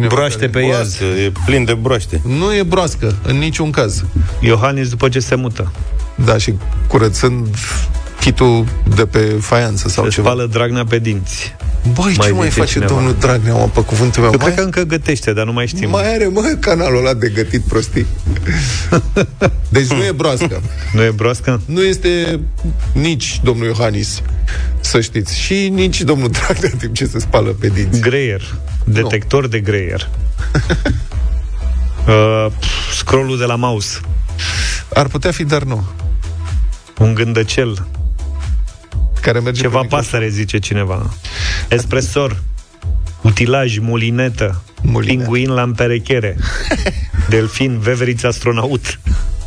Cineva Broaște care- pe iaz. Broască, e plin de broaște. Nu e broască, în niciun caz. Iohannis după ce se mută. Da, și curățând chitul de pe faianță sau Se ceva. spală Dragnea pe dinți. Băi, Mai ce mai zice face cineva. domnul Dragnea, mă, pe cuvântul meu? Eu Mai, cred că încă gătește, dar nu mai știm. mai are, mă, canalul ăla de gătit prostii. deci nu e broască. Nu e broască? Nu este nici domnul Iohannis, să știți, și nici domnul Dragnea în timp ce se spală pe dinți. Greier. Detector de greier. uh, pf, scrollul de la mouse. Ar putea fi, dar nu. Un gândăcel. Care merge Ceva pe microfon. pasăre, zice cineva. Espresor. Utilaj, mulinetă. Mulinet. Pinguin la împerechere. Delfin, veveriț astronaut.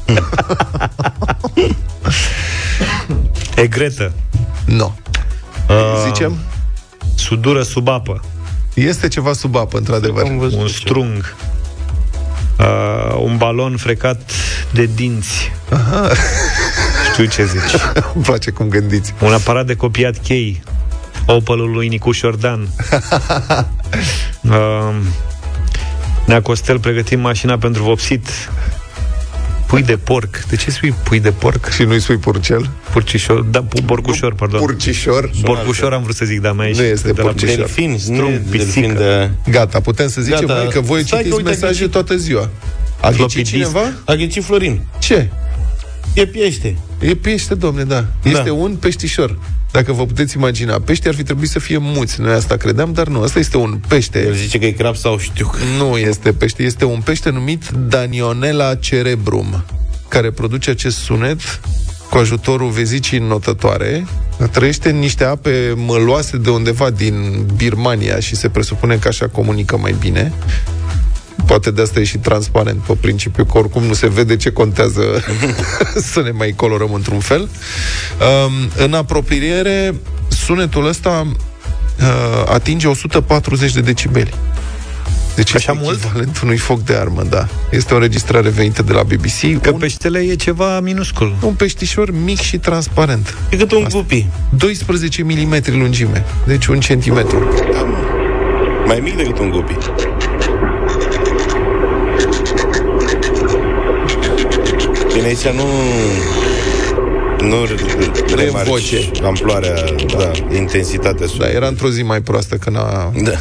Egretă. Nu. Uh, Zicem? Sudură sub apă. Este ceva sub apă, într-adevăr. Un strung. Uh, un balon frecat de dinți. Aha. Știu ce zici. Îmi place cum gândiți. Un aparat de copiat chei. Opelul lui Nicuș Șordan. uh, Nea Costel pregătim mașina pentru vopsit. Pui de porc. De ce spui pui de porc? Și nu-i spui purcel? Purcișor. Da, pu- porcușor, pardon. Purcișor? Porcușor am vrut să zic, dar mai Nu este de la porcișor. Delfin, Strung, nu e delfin pisică. de... Gata, putem să zicem Gata. noi că voi Stai că citiți uite, a mesaje ghicit. toată ziua. A ghicit Floppy cineva? A ghicit Florin. Ce? E piește. E pește, domne, da. Este un peștișor. Dacă vă puteți imagina, pești ar fi trebuit să fie muți. Noi asta credeam, dar nu. Asta este un pește. El zice că e crab sau știu că... Nu este pește, este un pește numit Danionella cerebrum, care produce acest sunet cu ajutorul vezicii notătoare. Trăiește în niște ape măloase de undeva din Birmania și se presupune că așa comunică mai bine. Poate de asta e și transparent pe principiu că oricum nu se vede ce contează să ne mai colorăm într-un fel. Um, în apropiere, sunetul ăsta uh, atinge 140 de decibeli. Deci Așa este mult? echivalentul unui foc de armă, da. Este o înregistrare venită de la BBC. Că un, peștele e ceva minuscul. un peștișor mic și transparent. E cât un gupi. 12 mm lungime, deci un centimetru. Mai mic decât un gupi. Bine, aici nu... Nu remarci voce. amploarea, da, intensitatea Da, era într-o zi mai proastă când a... Da.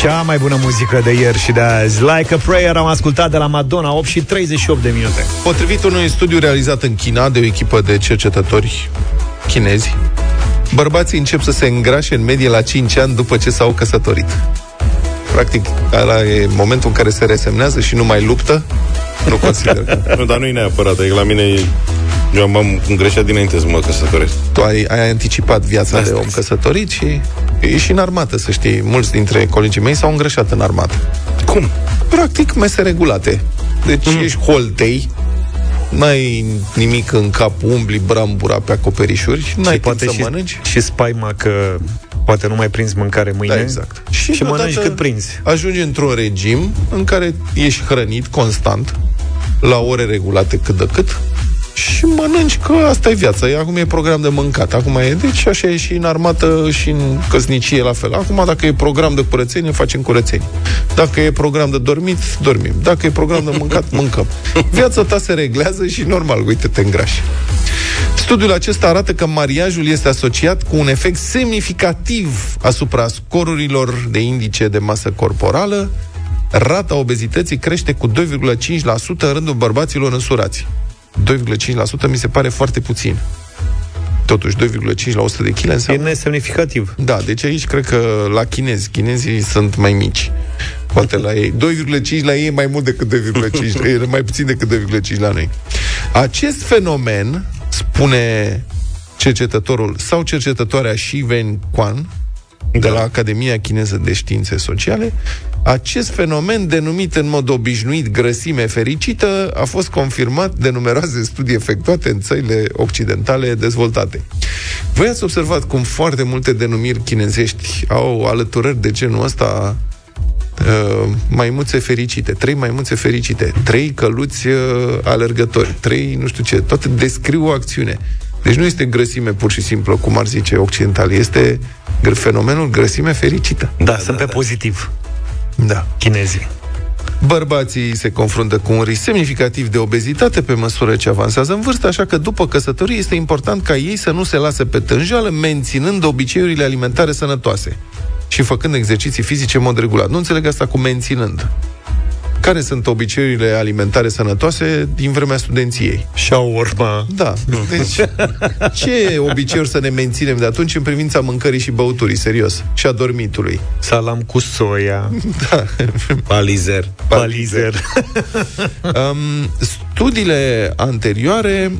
Cea mai bună muzică de ieri și de azi. Like a Prayer am ascultat de la Madonna, 8 și 38 de minute. Potrivit unui studiu realizat în China de o echipă de cercetători chinezi, bărbații încep să se îngrașe în medie la 5 ani după ce s-au căsătorit. Practic, ăla e momentul în care se resemnează și nu mai luptă. Nu consider că... Nu, dar nu e neapărat, adică la mine e Eu m-am îngreșat dinainte să mă căsătoresc. Tu ai, ai anticipat viața Asta de om căsătorit și e și în armată, să știi. Mulți dintre colegii mei s-au îngrășat în armată. Cum? Practic, mese regulate. Deci mm. ești holtei, n-ai nimic în cap, umbli brambura pe acoperișuri, n-ai timp poate să și, mănânci. și spaima că poate nu mai prinzi mâncare mâine. Da, exact. Și, și mănânci deodată cât prinzi. Ajungi într-un regim în care ești hrănit constant, la ore regulate cât de cât, și mănânci că asta e viața. E, acum e program de mâncat. Acum e, deci așa e și în armată și în căsnicie la fel. Acum dacă e program de curățenie, facem curățenie. Dacă e program de dormit, dormim. Dacă e program de mâncat, mâncăm. Viața ta se reglează și normal, uite, te îngrași. Studiul acesta arată că mariajul este asociat cu un efect semnificativ asupra scorurilor de indice de masă corporală. Rata obezității crește cu 2,5% în rândul bărbaților însurați. 2,5% mi se pare foarte puțin. Totuși, 2,5 la 100 de kg înseamnă... E nesemnificativ. Da, deci aici cred că la chinezi, chinezii sunt mai mici. Poate la ei. 2,5 la ei e mai mult decât 2,5, e mai puțin decât 2,5 la noi. Acest fenomen, spune cercetătorul sau cercetătoarea Shi Wen Quan, de la Academia Chineză de Științe Sociale, acest fenomen, denumit în mod obișnuit grăsime fericită, a fost confirmat de numeroase studii efectuate în țările occidentale dezvoltate. Voi ați observat cum foarte multe denumiri chinezești au alăturări de genul ăsta uh, maimuțe fericite, trei maimuțe fericite, trei căluți uh, alergători, trei nu știu ce, toate descriu o acțiune. Deci nu este grăsime pur și simplu, cum ar zice occidental, este gr- fenomenul grăsime fericită. Da, da sunt da, pe da. pozitiv. Da. Chinezii. Bărbații se confruntă cu un risc semnificativ de obezitate pe măsură ce avansează în vârstă, așa că după căsătorie este important ca ei să nu se lase pe tânjală, menținând obiceiurile alimentare sănătoase și făcând exerciții fizice în mod regulat. Nu înțeleg asta cu menținând. Care sunt obiceiurile alimentare sănătoase din vremea studenției? Shawarma. Da. Deci, ce obiceiuri să ne menținem de atunci în privința mâncării și băuturii, serios? Și a dormitului? Salam cu soia. Da. Palizer. Palizer. um, studiile anterioare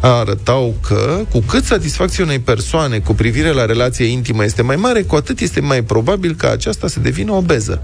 arătau că cu cât satisfacția unei persoane cu privire la relația intimă este mai mare, cu atât este mai probabil ca aceasta să devină obeză.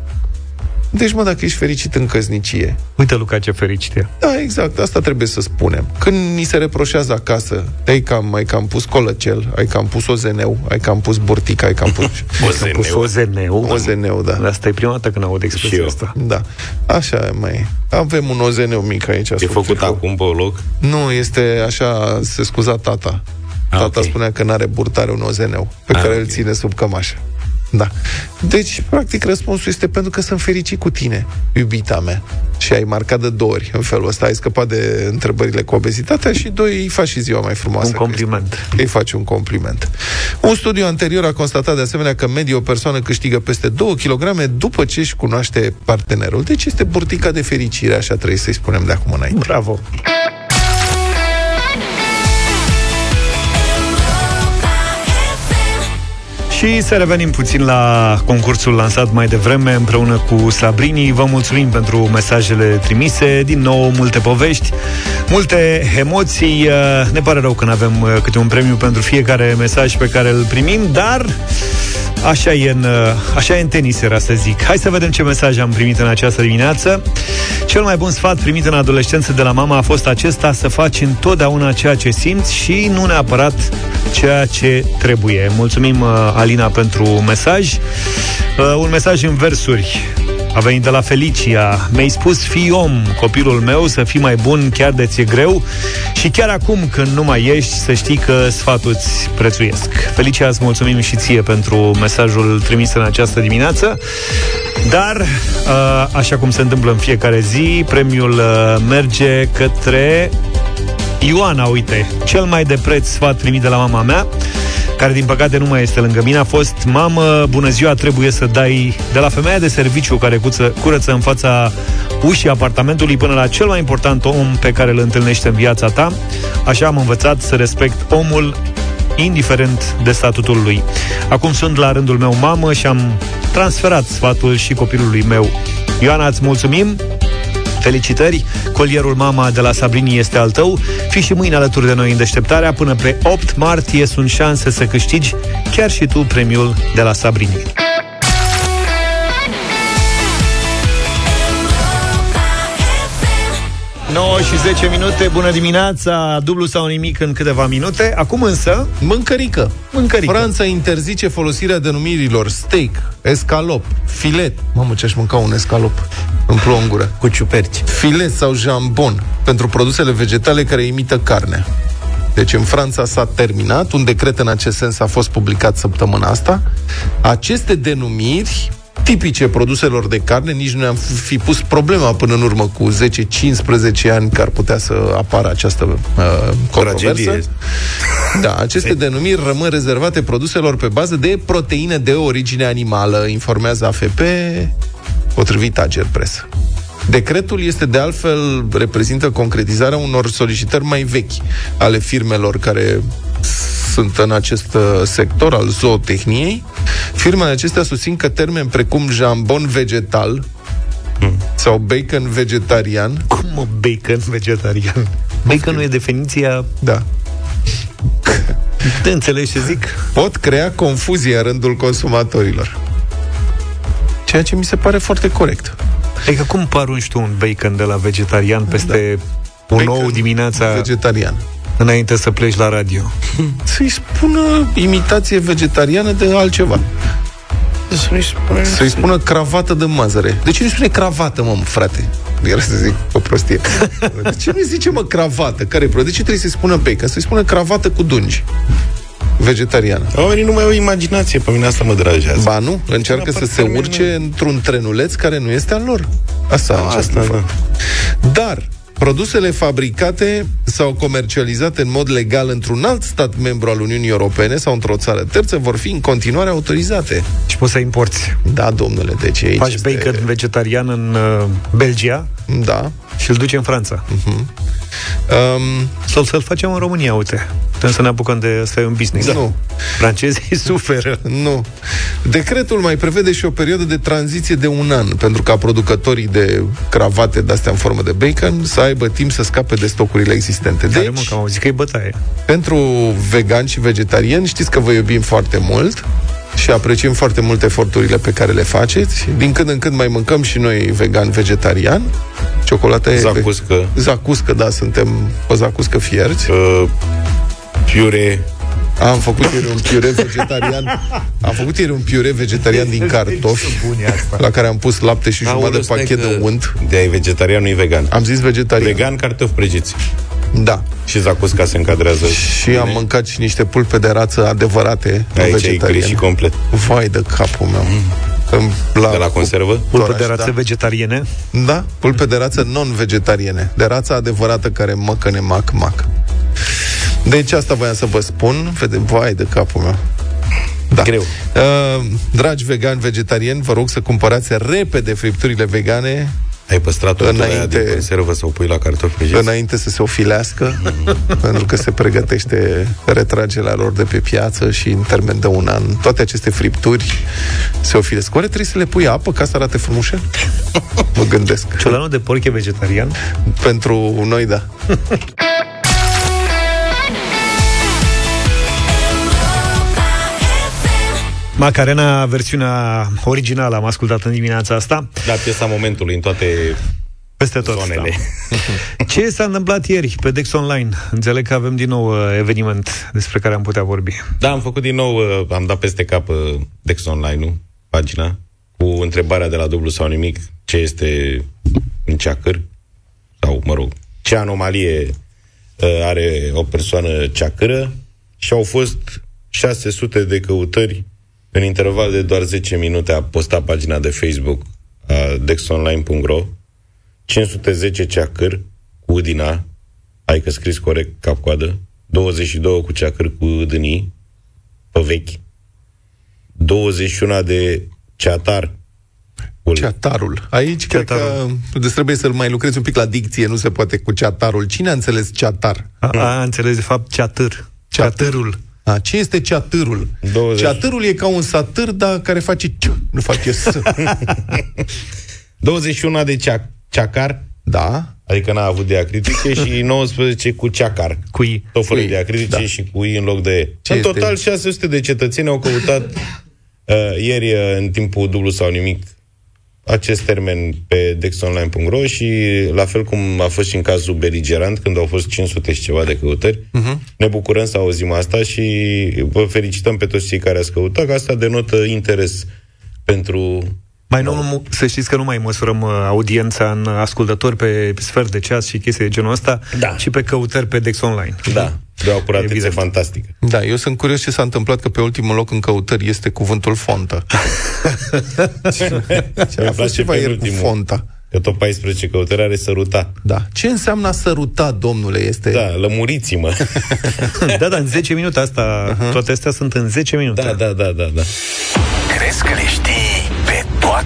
Deci, mă, dacă ești fericit în căsnicie... Uite, Luca, ce fericit e. Da, exact, asta trebuie să spunem. Când ni se reproșează acasă, ai cam, ai cam pus colăcel, ai cam pus ozeneu, ai cam pus burtic, ai cam pus... ozeneu. Pus ozeneu. Ozeneu, da. Asta e prima dată când aud expresia asta. Da. Așa mai Avem un ozeneu mic aici. E făcut acum pe loc? Nu, este așa, se scuza tata. Ah, tata okay. spunea că n-are burtare un ozeneu, pe ah, care okay. îl ține sub cămașă. Da. Deci, practic, răspunsul este pentru că sunt fericit cu tine, iubita mea. Și ai marcat de două ori în felul ăsta. Ai scăpat de întrebările cu obezitatea și doi, îi faci și ziua mai frumoasă. Un compliment. Crezi. Îi faci un compliment. Un studiu anterior a constatat de asemenea că medie o persoană câștigă peste 2 kg după ce își cunoaște partenerul. Deci este burtica de fericire, așa trebuie să-i spunem de acum înainte. Bravo! Și să revenim puțin la concursul lansat mai devreme împreună cu Sabrini. Vă mulțumim pentru mesajele trimise. Din nou, multe povești, multe emoții. Ne pare rău că nu avem uh, câte un premiu pentru fiecare mesaj pe care îl primim, dar Așa e, în, uh, așa e în tenis, era să zic. Hai să vedem ce mesaj am primit în această dimineață. Cel mai bun sfat primit în adolescență de la mama a fost acesta să faci întotdeauna ceea ce simți și nu neapărat ceea ce trebuie. Mulțumim, uh, Alina, pentru mesaj. Uh, un mesaj în versuri a venit de la Felicia. Mi-ai spus, fii om, copilul meu, să fii mai bun, chiar de ți-e greu și chiar acum când nu mai ești, să știi că sfatul îți prețuiesc. Felicia, îți mulțumim și ție pentru mesajul trimis în această dimineață. Dar, uh, așa cum se întâmplă în fiecare zi, premiul uh, merge către Ioana, uite, cel mai de preț sfat primit de la mama mea care din păcate nu mai este lângă mine, a fost Mamă, bună ziua, trebuie să dai de la femeia de serviciu care cuță, curăță în fața ușii apartamentului până la cel mai important om pe care îl întâlnește în viața ta. Așa am învățat să respect omul indiferent de statutul lui. Acum sunt la rândul meu mamă și am transferat sfatul și copilului meu. Ioana, îți mulțumim Felicitări! Colierul Mama de la Sabrini este al tău. Fii și mâine alături de noi în deșteptarea. Până pe 8 martie sunt șanse să câștigi chiar și tu premiul de la Sabrini. 9 și 10 minute, bună dimineața, dublu sau nimic în câteva minute. Acum însă... Mâncărică. Mâncărică. Franța interzice folosirea denumirilor steak, escalop, filet. Mamă, ce-aș mânca un escalop. Îmi plouă în gură. Cu ciuperci. Filet sau jambon pentru produsele vegetale care imită carnea. Deci în Franța s-a terminat, un decret în acest sens a fost publicat săptămâna asta. Aceste denumiri tipice produselor de carne, nici nu ne-am fi pus problema până în urmă cu 10-15 ani că ar putea să apară această uh, controversă. Tragedie. Da, aceste denumiri rămân rezervate produselor pe bază de proteine de origine animală, informează AFP, potrivit Ager Press. Decretul este de altfel reprezintă concretizarea unor solicitări mai vechi ale firmelor care sunt în acest uh, sector al zootehniei. Firmele acestea susțin că termeni precum jambon vegetal sau bacon vegetarian Cum mă, bacon vegetarian? Bacon nu e definiția... Da. Te înțelegi ce zic? pot crea confuzie în rândul consumatorilor. Ceea ce mi se pare foarte corect. Adică cum parunși tu un bacon de la vegetarian peste da. un Bacon ou dimineața Vegetarian. Înainte să pleci la radio? Să-i spună imitație vegetariană de altceva. Să-i spună cravată de mazăre. De ce nu spune cravată, mă, frate? Era să zic o prostie. De ce nu zice, mă, cravată? Care e pro- De ce trebuie să-i spună bacon? Să-i spună cravată cu dungi. Vegetariană. Oamenii nu mai au imaginație, pe mine asta mă deranjează. Ba nu, încearcă să se urce într-un trenuleț care nu este al lor. Asta încearcă asta, să facă. Dar produsele fabricate sau comercializate în mod legal într-un alt stat membru al Uniunii Europene sau într-o țară terță vor fi în continuare autorizate. Și poți să importi. Da, domnule, deci aici Faci este... bacon vegetarian în uh, Belgia Da. Și îl duci în Franța. Um, Sau să-l facem în România, uite. Putem să ne apucăm de asta e un business. Nu. Francezii suferă. Nu. Decretul mai prevede și o perioadă de tranziție de un an pentru ca producătorii de cravate de-astea în formă de bacon să aibă timp să scape de stocurile existente. Deci, mă, Deci, că am auzit că e bătaie. pentru vegani și vegetariani, știți că vă iubim foarte mult și apreciem foarte mult eforturile pe care le faceți. Din când în când mai mâncăm și noi vegan-vegetarian. Ciocolata e... Zacuscă. Zacuscă, da, suntem o zacuscă fierți. Uh, piure. Am făcut ieri un piure vegetarian. Am făcut ieri un piure vegetarian din cartofi, la care am pus lapte și jumătate de pachet de unt. De ai vegetarian, nu vegan. Am zis vegetarian. Vegan, cartofi prăjiți. Da. Și zacusca se încadrează. Și am mâncat și niște pulpe de rață adevărate, nu Aici ai vegetariane. greșit complet. Vai de capul meu. Mm. La, De la conservă? Pulpe de Toraș, rațe da. vegetariene. Da, pulpe de rață non-vegetariene. De rață adevărată care măcăne mac-mac. Deci asta voiam să vă spun. Vede, vai de capul meu. Da. Greu. Uh, dragi vegani, vegetariani, vă rog să cumpărați repede fripturile vegane Ai păstrat o Înainte- Înainte... de conservă să o pui la cartofi prăjiți? înainte să se ofilească, pentru că se pregătește retragerea lor de pe piață și în termen de un an toate aceste fripturi se ofilesc. Oare trebuie să le pui apă ca să arate frumușe? Mă gândesc. Ciolanul de porc e vegetarian? Pentru noi, da. Macarena, versiunea originală am ascultat în dimineața asta. Da, piesa momentului în toate Peste tot. zonele. Da. Ce s-a întâmplat ieri pe Dex Online? Înțeleg că avem din nou uh, eveniment despre care am putea vorbi. Da, am făcut din nou, uh, am dat peste cap uh, Dex Online-ul, pagina, cu întrebarea de la dublu sau nimic, ce este un ceacăr, sau, mă rog, ce anomalie uh, are o persoană ceacără și au fost 600 de căutări în interval de doar 10 minute a postat pagina de Facebook a dexonline.ro 510 ceacări cu Udina, ai că scris corect cap-coadă, 22 cu ceacări cu Udinii, pe vechi, 21 de ceatar cu Ceatarul. Aici ceatarul. cred că deci trebuie să-l mai lucrezi un pic la dicție, nu se poate cu ceatarul. Cine a înțeles ceatar? A, a înțeles, de fapt, ceatâr. Ceatârul. A, ce este ceatârul? 20. Ceatârul e ca un satâr, dar care face ce, nu face s. 21 de cea- ceacar Da. Adică n-a avut diacritice și 19 cu ceacar. Cu I. Tot fără Cu I, diacritice da. și cu I în loc de E. Ce în este? total, 600 de cetățeni au căutat uh, ieri, uh, în timpul dublu sau nimic, acest termen pe dexonline.ro și la fel cum a fost și în cazul beligerant, când au fost 500 și ceva de căutări, Mhm. ne bucurăm să auzim asta și vă felicităm pe toți cei care ați căutat, că asta denotă interes pentru Mai nu, nu, să știți că nu mai măsurăm uh, audiența în ascultători pe sfert de ceas și chestii de genul ăsta, Da. ci pe căutări pe Dex Online. Da, de o acuratețe Evident. fantastică. Da, eu sunt curios ce s-a întâmplat că pe ultimul loc în căutări este cuvântul fontă. Mi-a a fost ceva ieri cu fonta. Că tot 14 căutări are săruta. Da. Ce înseamnă a săruta, domnule, este... Da, lămuriți-mă. da, da, în 10 minute asta, uh-huh. toate astea sunt în 10 minute. Da, da, da, da, da. Crezi că le știi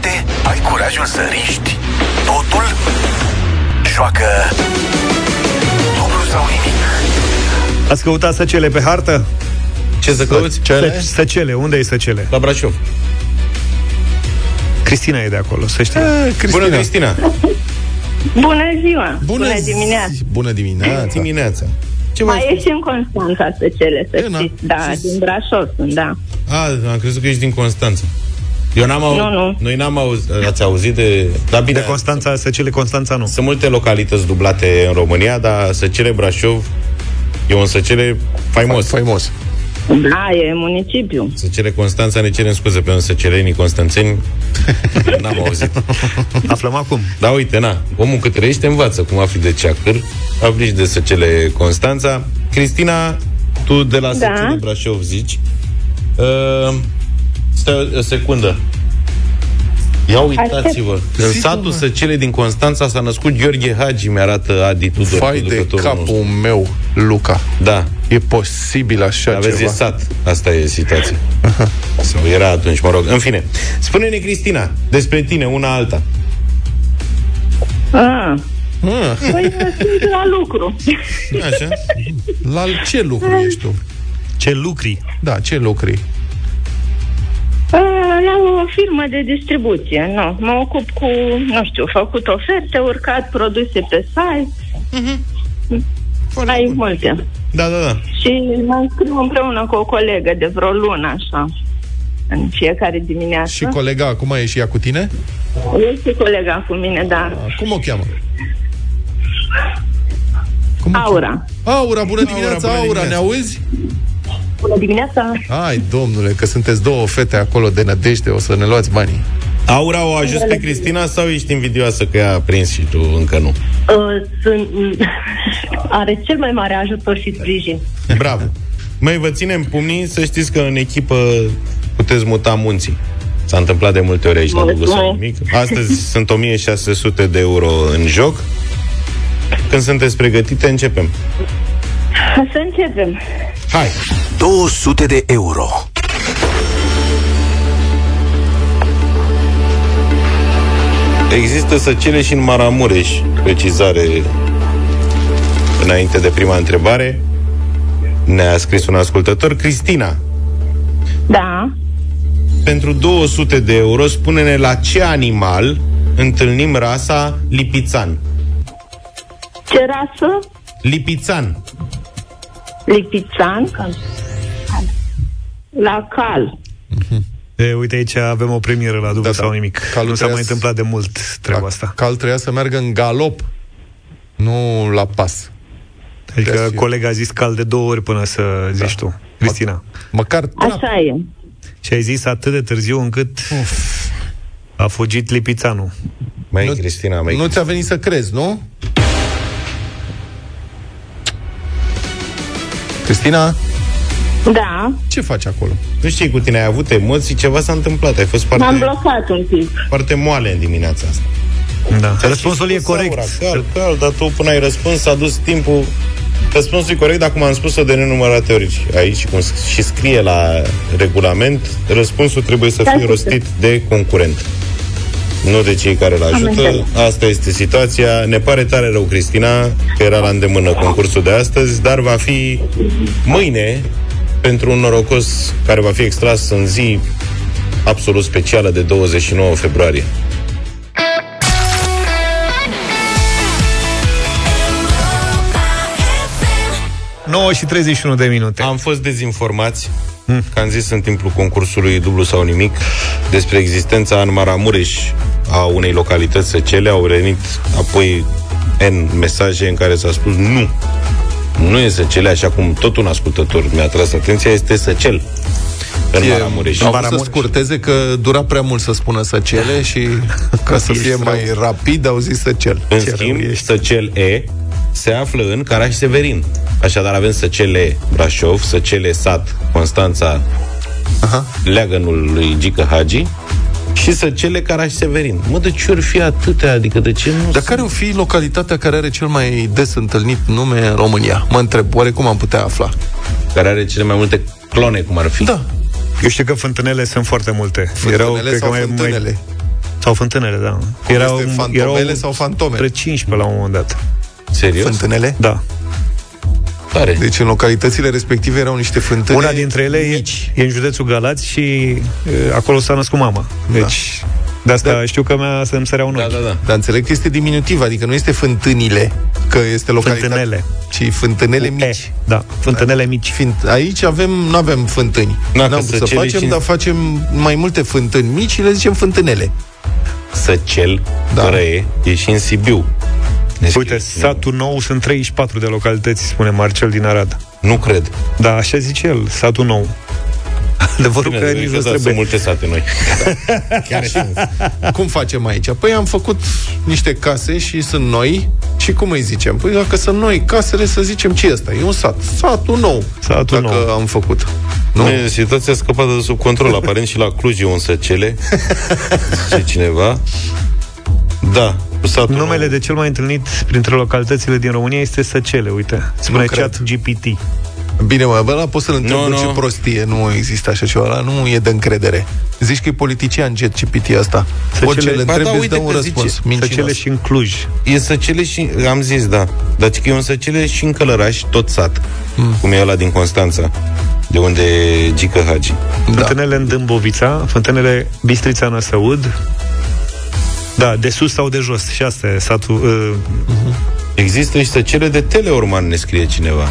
pe toate? Ai curajul să riști totul? Joacă dublu sau nimic. Ați căutat săcele pe hartă? Ce să căuți? Săcele? Săcele, unde e săcele? La Brașov. Cristina e de acolo, să știi. Cristina. Bună, Cristina! Bună ziua! Bună, Bună dimineața! zi- Bună dimineața! Dimineața. Ce Mai mai e și în Constanța să cele, să E, na. știți. Da, din Brașov sunt, da. A, am crezut că ești din Constanța. Eu n-am auzit. Nu, nu. Noi n-am auzit. Ați auzit de... Da, bine. De Constanța, săcele Constanța nu. Sunt multe localități dublate în România, dar Săcele Brașov e un Săcele faimos. Faimos. Da, e municipiu. Săcele Constanța ne cerem scuze pe un săcelenii constanțeni. N-am auzit. Aflăm acum. Da, uite, na, omul cât trăiește învață cum afli de ceacăr, afli și de Săcele Constanța. Cristina, tu de la Da. Săcele Brașov zici. Uh, stai o secundă. Ia uitați-vă. În satul Săcele din Constanța s-a născut Gheorghe Hagi, mi-arată Adi Tudor, Fai de producătorul capul nostru. meu, Luca. Da. E posibil așa Aveți ceva? e sat. Asta e situația. Sau era atunci, mă rog. În fine. Spune-ne, Cristina, despre tine, una alta. Ah. Ah. Păi sunt la lucru. Așa. La ce lucru ești tu? Ce lucri? Da, ce lucri? Ah, La o firmă de distribuție, nu. Mă ocup cu, nu știu, făcut oferte, urcat produse pe site. Ai multe. Da, da, da. Și mă înscriu împreună cu o colegă de vreo lună, așa, în fiecare dimineață. Și colega acum e și ea cu tine? Este colega cu mine, da. Cum o cheamă? Aura. Aura, bună dimineața, bună Aura, dimineața. ne auzi? Bună dimineața! Ai, domnule, că sunteți două fete acolo de nădejde, o să ne luați banii. Aura o ajuns pe Cristina sau ești invidioasă că ea a prins și tu încă nu? Uh, sunt, are cel mai mare ajutor și sprijin. Bravo! Mai vă ținem pumnii să știți că în echipă puteți muta munții. S-a întâmplat de multe ori aici la Dublu sau nimic. Astăzi sunt 1600 de euro în joc. Când sunteți pregătite, începem. Să începem. Hai! 200 de euro. Există săcele și în Maramureș, precizare înainte de prima întrebare. Ne-a scris un ascultător, Cristina. Da. Pentru 200 de euro, spune-ne la ce animal întâlnim rasa lipițan. Ce rasă? Lipițan. Lipițan? La cal. E, uite aici avem o premieră la dublu da, sau nimic. Calul nu s-a treia mai să- întâmplat de mult treaba asta. Cal trebuia să meargă în galop, nu la pas. Adică Trebuie să- colega a zis cal de două ori până să zici tu, Cristina. Măcar Așa e. Și ai zis atât de târziu încât a fugit lipițanul. Mai Nu- Cristina, mai Nu ți-a venit să crezi, nu? Cristina, Da. ce faci acolo? Nu știi, cu tine ai avut emoții, ceva s-a întâmplat. Ai fost M-am foarte, blocat un pic. foarte moale în dimineața asta. Da. Ți-a Răspunsul și e spus corect. Aura, cal, cal, dar tu până ai răspuns s-a dus timpul Răspunsul e corect, dar cum am spus-o de nenumărate ori aici cum s- și scrie la regulament, răspunsul trebuie să Da, fie știu. rostit de concurent nu de cei care îl ajută. Asta este situația. Ne pare tare rău, Cristina, că era la îndemână concursul de astăzi, dar va fi mâine pentru un norocos care va fi extras în zi absolut specială de 29 februarie. și 31 de minute. Am fost dezinformați hmm. că am zis în timpul concursului dublu sau nimic despre existența în Maramureș a unei localități săcele. Au venit apoi N mesaje în care s-a spus nu. Nu e săcele, așa cum tot un ascultător mi-a tras atenția, este săcel în E- Maramureș. Au vrut să scurteze că dura prea mult să spună săcele și ca să fie mai rapid au zis săcel. În schimb, Săcel E se află în Caraș Severin. Așadar avem Săcele Brașov, Săcele Sat, Constanța, Aha. leagănul lui Gică Hagi și Săcele Caraș Severin. Mă, de ce ori fi atâtea? Adică de ce nu... Dar care o fi localitatea care are cel mai des întâlnit nume în România? Mă întreb, oare cum am putea afla? Care are cele mai multe clone, cum ar fi? Da. Eu știu că fântânele sunt foarte multe. Fântânele cred sau că mai- fântânele? Mai... Sau fântânele, da. Cum este, fantomele sau fantome? Între 15 la un moment dat. Serios? Fântânele? Da. Tare. Deci în localitățile respective erau niște fântâne Una dintre ele e, e în județul Galați și e, acolo s-a născut mama. Deci, de asta da. știu că mea să-mi sărea un ochi. Da, da. Dar înțeleg că este diminutiv, adică nu este fântânile, că este localitate. Fântânele. Ci fântânele mici. Da, fântânele mici. Fiind, aici avem, nu avem fântâni. Da, N-am că vrut să săcele facem, și- dar facem mai multe fântâni mici și le zicem fântânele. Săcel, Da. da. e, e și în Sibiu. Deci Uite, satul nou sunt 34 de localități, spune Marcel din Arad. Nu cred. Da, așa zice el, satul nou. Adevărul Bine, că cred nici că nu da, trebuie. sunt multe sate noi. Chiar și Cum facem aici? Păi am făcut niște case și sunt noi și cum îi zicem? Păi dacă sunt noi casele, să zicem ce e ăsta? E un sat. Satul nou. Satul dacă nou. am făcut. Nu? E, situația a scăpat de sub control. Aparent și la Cluj e un săcele. Zice cineva. Da, cu satul Numele nou. de cel mai întâlnit printre localitățile din România este Săcele, uite. Spune cred. chat GPT. Bine, mă, bă, ăla poți să-l întreb Nu, ce nu. prostie. Nu există așa ceva. Ăla nu e de încredere. Zici că e politician jet GPT ăsta. Orice le Ba întrebi, da, îți uite dă un că răspuns. zice Mincinos. Săcele și în Cluj. E săcele și... Am zis, da. Dar că e un săcele și în Călăraș, tot sat. Mm. Cum e ăla din Constanța. De unde e Gică Hagi. Da. Fântânele în Dâmbovița, fântânele Bistrița Năsăud. Da, de sus sau de jos. Și asta e satul... Uh, Există și săcele de Teleorman, ne scrie cineva.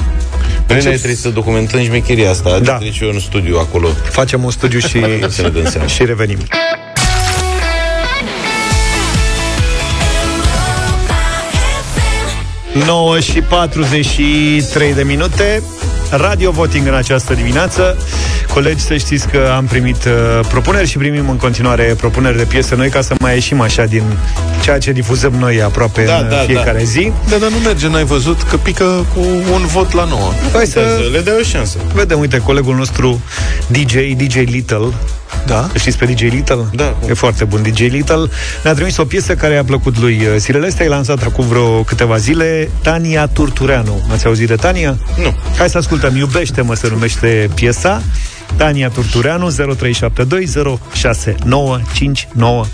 Bine, noi trebuie să documentăm șmecheria asta. Da. Trebuie și eu în studiu acolo. facem un studiu și, Să ne dăm seama. și revenim. Nouă și 43 de minute Radio voting în această dimineață. Colegi, să știți că am primit uh, propuneri și primim în continuare propuneri de piese noi ca să mai ieșim așa din ceea ce difuzăm noi aproape Da, în da, fiecare da. zi. Da, dar nu merge, n-ai văzut că pică cu un vot la nouă. Hai să Le dai o șansă. vedem, uite, colegul nostru DJ, DJ Little Da? Îl Știți pe DJ Little? Da. E foarte bun DJ Little. Ne-a trimis o piesă care i-a plăcut lui uh, zilele astea. E lansat acum vreo câteva zile. Tania Turtureanu. Ați auzit de Tania? Nu. Hai să ascultăm. Iubește-mă se numește piesa. Tania Turtureanu 0372 069599.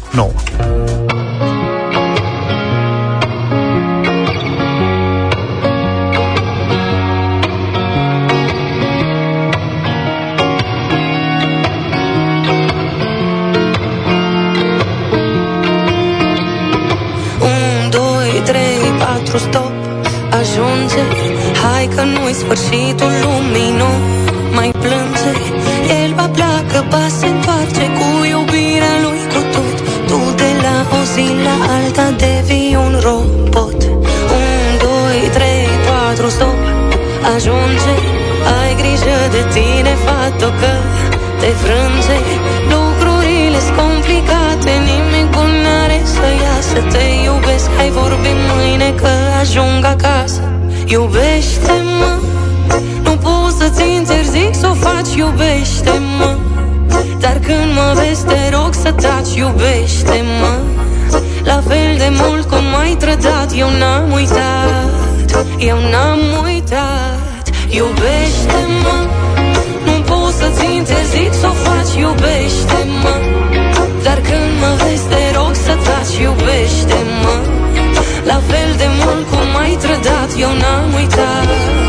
Eu n-am uitat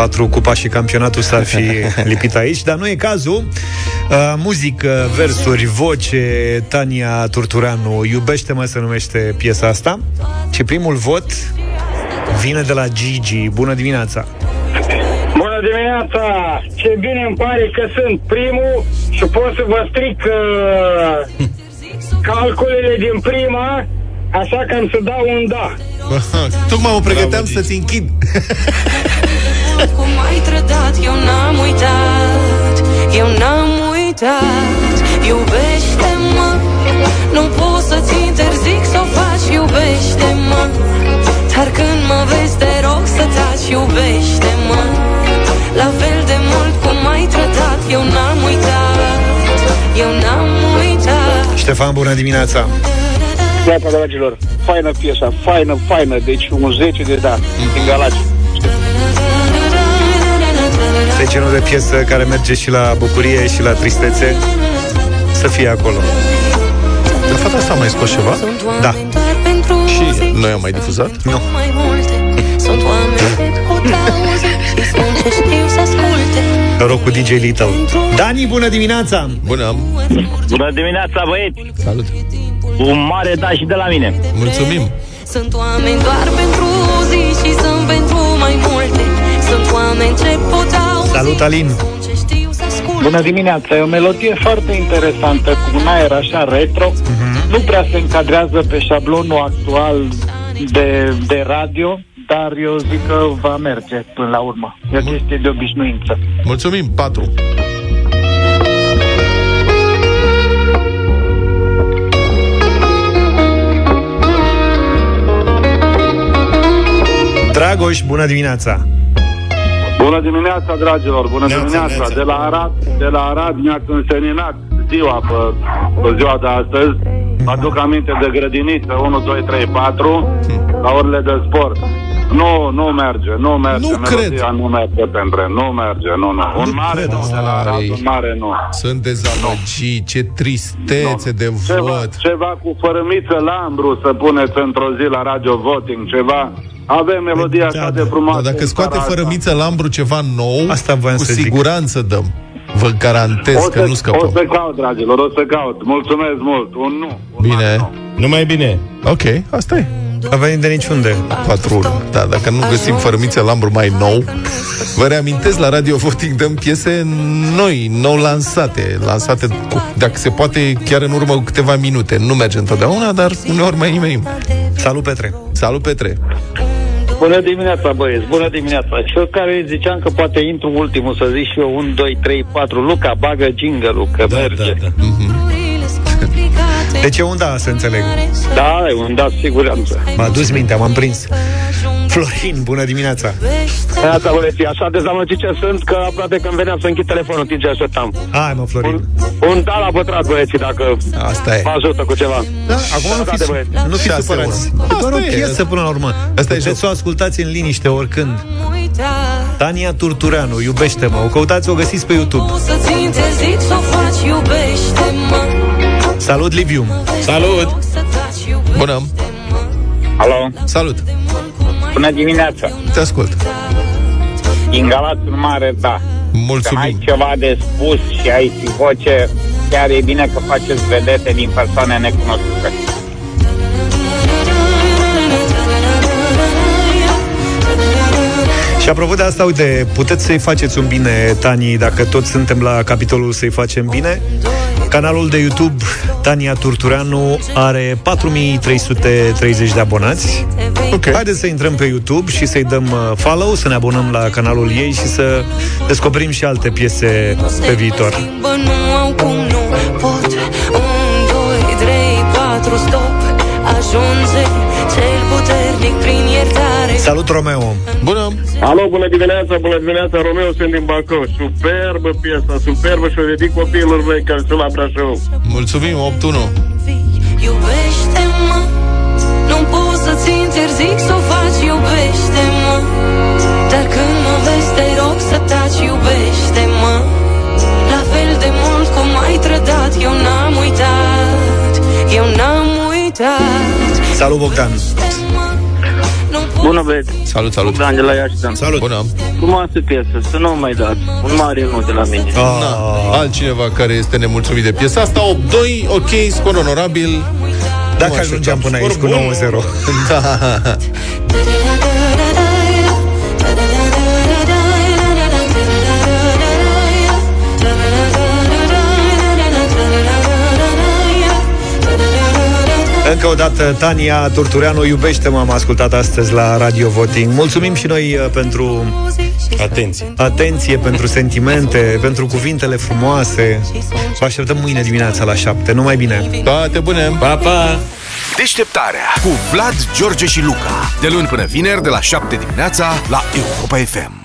4 Cupa și campionatul s-ar fi lipit aici Dar nu e cazul. Uh, Muzică, versuri, voce Tania Turturanu Iubește-mă se numește piesa asta. Și primul vot Vine de la Gigi. Bună dimineața! Bună dimineața! Ce bine îmi pare că sunt primul și pot să vă stric uh, calculele din prima, așa că am să dau un da. Tocmai mă pregăteam să-ți închid Cum ai trădat, eu n-am uitat Eu n-am uitat. Iubește-mă Nu pot să-ți interzic să o faci. Iubește-mă Dar când mă vezi, te rog să taci. Iubește-mă La fel de mult cum ai trădat Eu n-am uitat Eu n-am uitat. Ștefan, bună dimineața! Gata, dragilor, faină piesa, faină, faină, deci un 10 de da, din Galați. Este genul de piesă care merge și la bucurie și la tristețe Să fie acolo De fata asta a mai scos ceva? Da Și noi am mai difuzat? Nu mai multe Sunt oameni ce pot auzi Și sunt ce știu să asculte Noroc cu DJ Little Dani, bună dimineața Bună Bună dimineața, băieți! Salut! Un mare da și de la mine. Mulțumim! Sunt oameni doar pentru o zi și sunt pentru mai multe Salut, Alin! Bună dimineața, e o melodie foarte interesantă, cu un aer așa retro. Nu prea se încadrează pe șablonul actual de, de radio, dar eu zic că va merge până la urmă. E o chestie de obișnuință. Mulțumim, 4 Dragoș, bună dimineața Bună dimineața, dragilor! Bună dimineața! De la Arad, de la Arad mi-a înseninat ziua pe, pe ziua de astăzi. Mă aduc aminte de grădiniță 1, 2, 3, 4 la orele de sport. Nu, nu merge, nu merge. Nu Melodia cred. nu merge pentru nu merge, nu, nu. Un mare nu, de la Arad, un mare nu. Sunt dezamăgit, ce tristețe de Ceva, vot ceva cu fărâmiță Lambru să puneți într-o zi la radio voting, ceva. Avem melodia Da, așa de frumoasă. Dar dacă în scoate seara fără asta. miță Lambru ceva nou, Asta voiam cu să zic. siguranță dăm. Vă garantez o că să, nu O scăpăm. să caut, dragilor, o să caut. Mulțumesc mult. Un nu. Bine. Numai bine. Ok, asta e. A venit de niciunde. 4 Da, dacă nu găsim fărâmițe lambru mai nou, vă reamintesc, la Radio Voting dăm piese noi, nou lansate, lansate, cu, dacă se poate, chiar în urmă cu câteva minute. Nu merge întotdeauna, dar uneori mai nimerim. Salut, Petre! Salut, Petre! Bună dimineața, băieți, bună dimineața. Și eu care ziceam că poate intru ultimul să zic și eu 1, 2, 3, 4. Luca, bagă jingle că da, merge. Da, da. Deci e un da, să înțeleg. da, e un da, siguranță. M-a dus mintea, m-am prins. Florin, bună dimineața! Neața, băieții, așa dezamăgit ce sunt că aproape când veneam să închid telefonul, timp ce așteptam. Hai, mă, Florin. Un, un da la pătrat, băieții, dacă Asta e. vă ajută cu ceva. Da, acum nu Da, fi, de băieți. nu fi Șase supărați. ore. E doar o Asta e. piesă până la urmă. Asta e Puteți să o ascultați în liniște oricând. Tania Turtureanu, iubește-mă. O căutați, o găsiți pe YouTube. Să-ți interzic să o faci, iubește-mă Salut, Liviu! Salut! Bună! Alo, Salut! Bună dimineața. Te ascult. Din Galați un mare da. Mulțumim. Când ai ceva de spus și ai și voce, chiar e bine că faceți vedete din persoane necunoscute. Și apropo de asta, uite, puteți să-i faceți un bine, Tanii, dacă toți suntem la capitolul să-i facem bine. Canalul de YouTube Tania Turtureanu are 4330 de abonați. Ok. Haideți să intrăm pe YouTube și să-i dăm uh, follow, să ne abonăm la canalul ei și să descoperim și alte piese pe viitor. Bă, nu au cum nu pot 1, 2, 3, 4, stop Ajunge cel puternic prin iertare Salut, Romeo! Bună! Alo, bună dimineața, bună dimineața, Romeo, sunt din Bacău. Superbă piesa, superbă și o dedic copiilor mei care sunt la Brașov. Mulțumim, 8-1. Iubește-mă Nu pot să-ți interzic să o faci Iubește-mă Dar când mă vezi te rog să taci Iubește-mă La fel de mult cum ai trădat Eu n-am uitat Eu n-am uitat Salut, Bogdan! Bună, băieți. Salut, salut! Bogdan de la Iași, Dan. Salut! Bună! Frumoasă piesă, să nu o mai dați. Un mare nu de la mine. Na, altcineva care este nemulțumit de piesa asta 8-2, ok, scor onorabil Dacă Nu ajungeam așteptam până aici scor cu bun. 9-0. Da. Încă o dată, Tania Turtureanu, iubește-mă, am ascultat astăzi la Radio Voting. Mulțumim și noi uh, pentru Atenție! atenție, pentru sentimente, pentru cuvintele frumoase. Vă așteptăm mâine dimineața la 7. Numai bine! Toate bune! Pa, pa! Deșteptarea cu Vlad, George și Luca. De luni până vineri, de la 7 dimineața, la Europa FM.